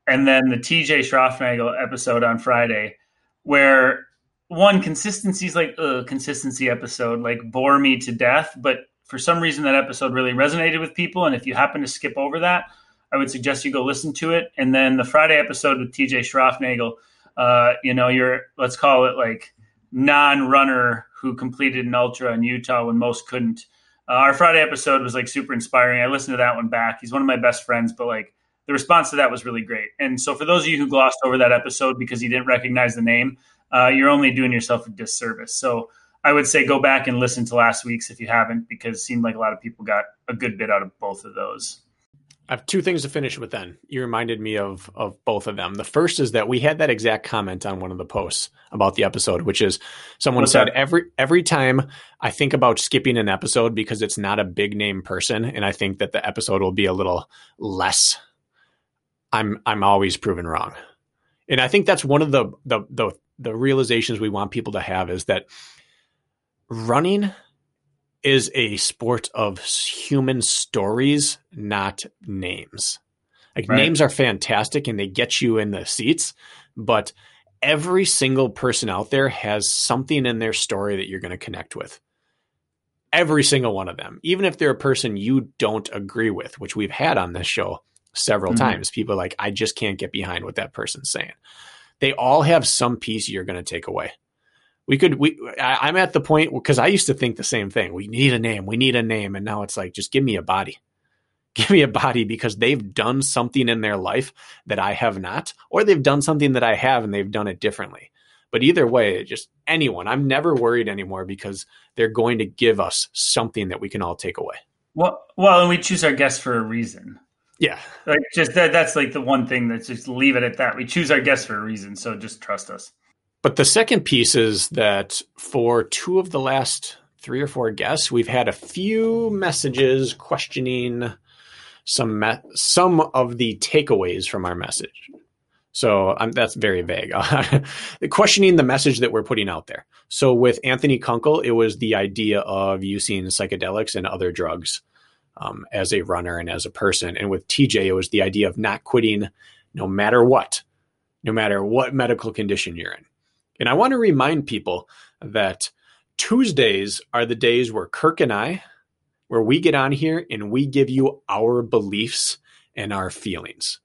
and then the TJ Schroffnagel episode on Friday, where one consistency is like a consistency episode, like bore me to death. But for some reason, that episode really resonated with people. And if you happen to skip over that, I would suggest you go listen to it. And then the Friday episode with TJ Schroffnagel, uh, you know, you're let's call it like non-runner who completed an ultra in Utah when most couldn't. Uh, our Friday episode was like super inspiring. I listened to that one back. He's one of my best friends, but like the response to that was really great. And so for those of you who glossed over that episode because you didn't recognize the name, uh, you're only doing yourself a disservice. So I would say go back and listen to last week's if you haven't, because it seemed like a lot of people got a good bit out of both of those. I have two things to finish with then. You reminded me of of both of them. The first is that we had that exact comment on one of the posts about the episode, which is someone What's said that? every every time I think about skipping an episode because it's not a big name person and I think that the episode will be a little less I'm I'm always proven wrong. And I think that's one of the the the, the realizations we want people to have is that running is a sport of human stories, not names. Like right. names are fantastic and they get you in the seats, but every single person out there has something in their story that you're going to connect with. Every single one of them, even if they're a person you don't agree with, which we've had on this show several mm-hmm. times. People like, I just can't get behind what that person's saying. They all have some piece you're going to take away we could we I, am at the point because I used to think the same thing. We need a name, we need a name, and now it's like just give me a body. Give me a body because they've done something in their life that I have not, or they've done something that I have and they've done it differently. But either way, just anyone. I'm never worried anymore because they're going to give us something that we can all take away. Well, well, and we choose our guests for a reason. Yeah, like just that. That's like the one thing that's just leave it at that. We choose our guests for a reason, so just trust us. But the second piece is that for two of the last three or four guests, we've had a few messages questioning some me- some of the takeaways from our message. So um, that's very vague. questioning the message that we're putting out there. So with Anthony Kunkel, it was the idea of using psychedelics and other drugs um, as a runner and as a person. And with TJ, it was the idea of not quitting no matter what, no matter what medical condition you're in. And I want to remind people that Tuesdays are the days where Kirk and I, where we get on here and we give you our beliefs and our feelings.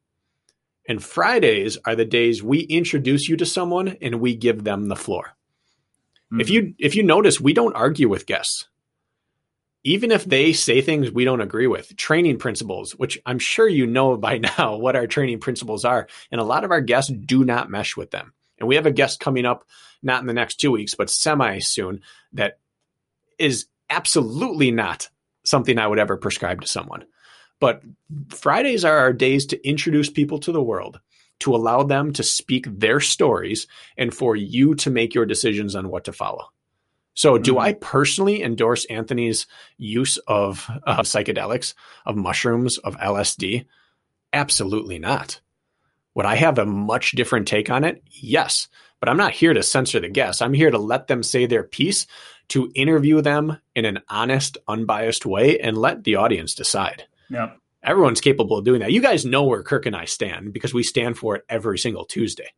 And Fridays are the days we introduce you to someone and we give them the floor. Mm-hmm. If you if you notice, we don't argue with guests. Even if they say things we don't agree with, training principles, which I'm sure you know by now what our training principles are, and a lot of our guests do not mesh with them. And we have a guest coming up, not in the next two weeks, but semi soon, that is absolutely not something I would ever prescribe to someone. But Fridays are our days to introduce people to the world, to allow them to speak their stories, and for you to make your decisions on what to follow. So, do mm-hmm. I personally endorse Anthony's use of uh, psychedelics, of mushrooms, of LSD? Absolutely not. Would I have a much different take on it? Yes. But I'm not here to censor the guests. I'm here to let them say their piece, to interview them in an honest, unbiased way, and let the audience decide. Yeah. Everyone's capable of doing that. You guys know where Kirk and I stand because we stand for it every single Tuesday.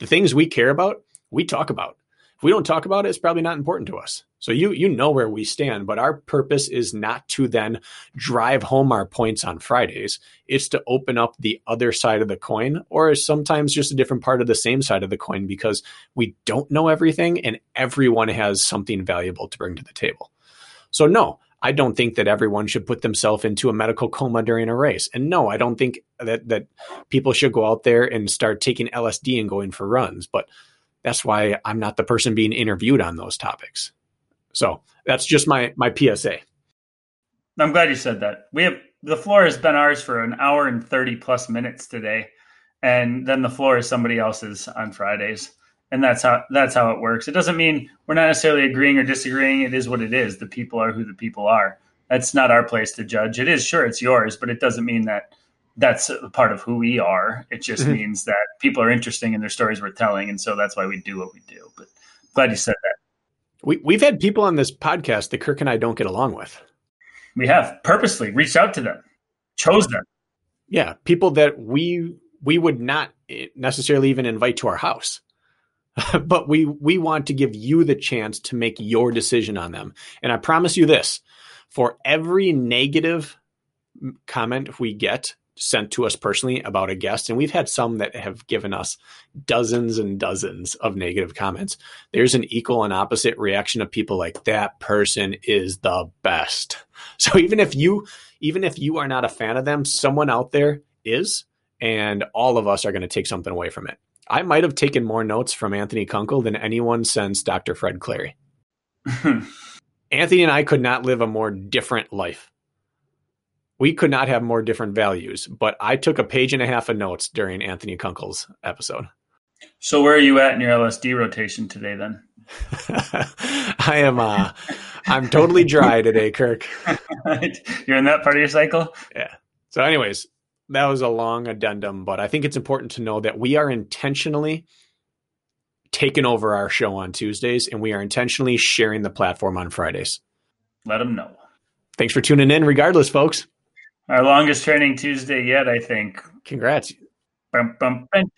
The things we care about, we talk about we don't talk about it, it's probably not important to us. So you you know where we stand, but our purpose is not to then drive home our points on Fridays. It's to open up the other side of the coin, or sometimes just a different part of the same side of the coin, because we don't know everything, and everyone has something valuable to bring to the table. So no, I don't think that everyone should put themselves into a medical coma during a race. And no, I don't think that that people should go out there and start taking LSD and going for runs. But that's why I'm not the person being interviewed on those topics. So that's just my my PSA. I'm glad you said that. We have the floor has been ours for an hour and 30 plus minutes today. And then the floor is somebody else's on Fridays. And that's how that's how it works. It doesn't mean we're not necessarily agreeing or disagreeing. It is what it is. The people are who the people are. That's not our place to judge. It is sure it's yours, but it doesn't mean that that's a part of who we are. It just mm-hmm. means that people are interesting and their stories worth telling, and so that's why we do what we do. But glad you said that. We, we've had people on this podcast that Kirk and I don't get along with. We have purposely reached out to them, chose them. Yeah, people that we we would not necessarily even invite to our house. but we we want to give you the chance to make your decision on them. And I promise you this, for every negative comment we get sent to us personally about a guest, and we've had some that have given us dozens and dozens of negative comments. There's an equal and opposite reaction of people like that person is the best. So even if you even if you are not a fan of them, someone out there is, and all of us are going to take something away from it. I might have taken more notes from Anthony Kunkel than anyone since Dr. Fred Clary. Anthony and I could not live a more different life. We could not have more different values, but I took a page and a half of notes during Anthony Kunkel's episode. So where are you at in your LSD rotation today then? I am uh I'm totally dry today, Kirk. You're in that part of your cycle? Yeah. So anyways, that was a long addendum, but I think it's important to know that we are intentionally taking over our show on Tuesdays and we are intentionally sharing the platform on Fridays. Let them know. Thanks for tuning in, regardless, folks. Our longest training Tuesday yet, I think. Congrats. Dun, dun, dun,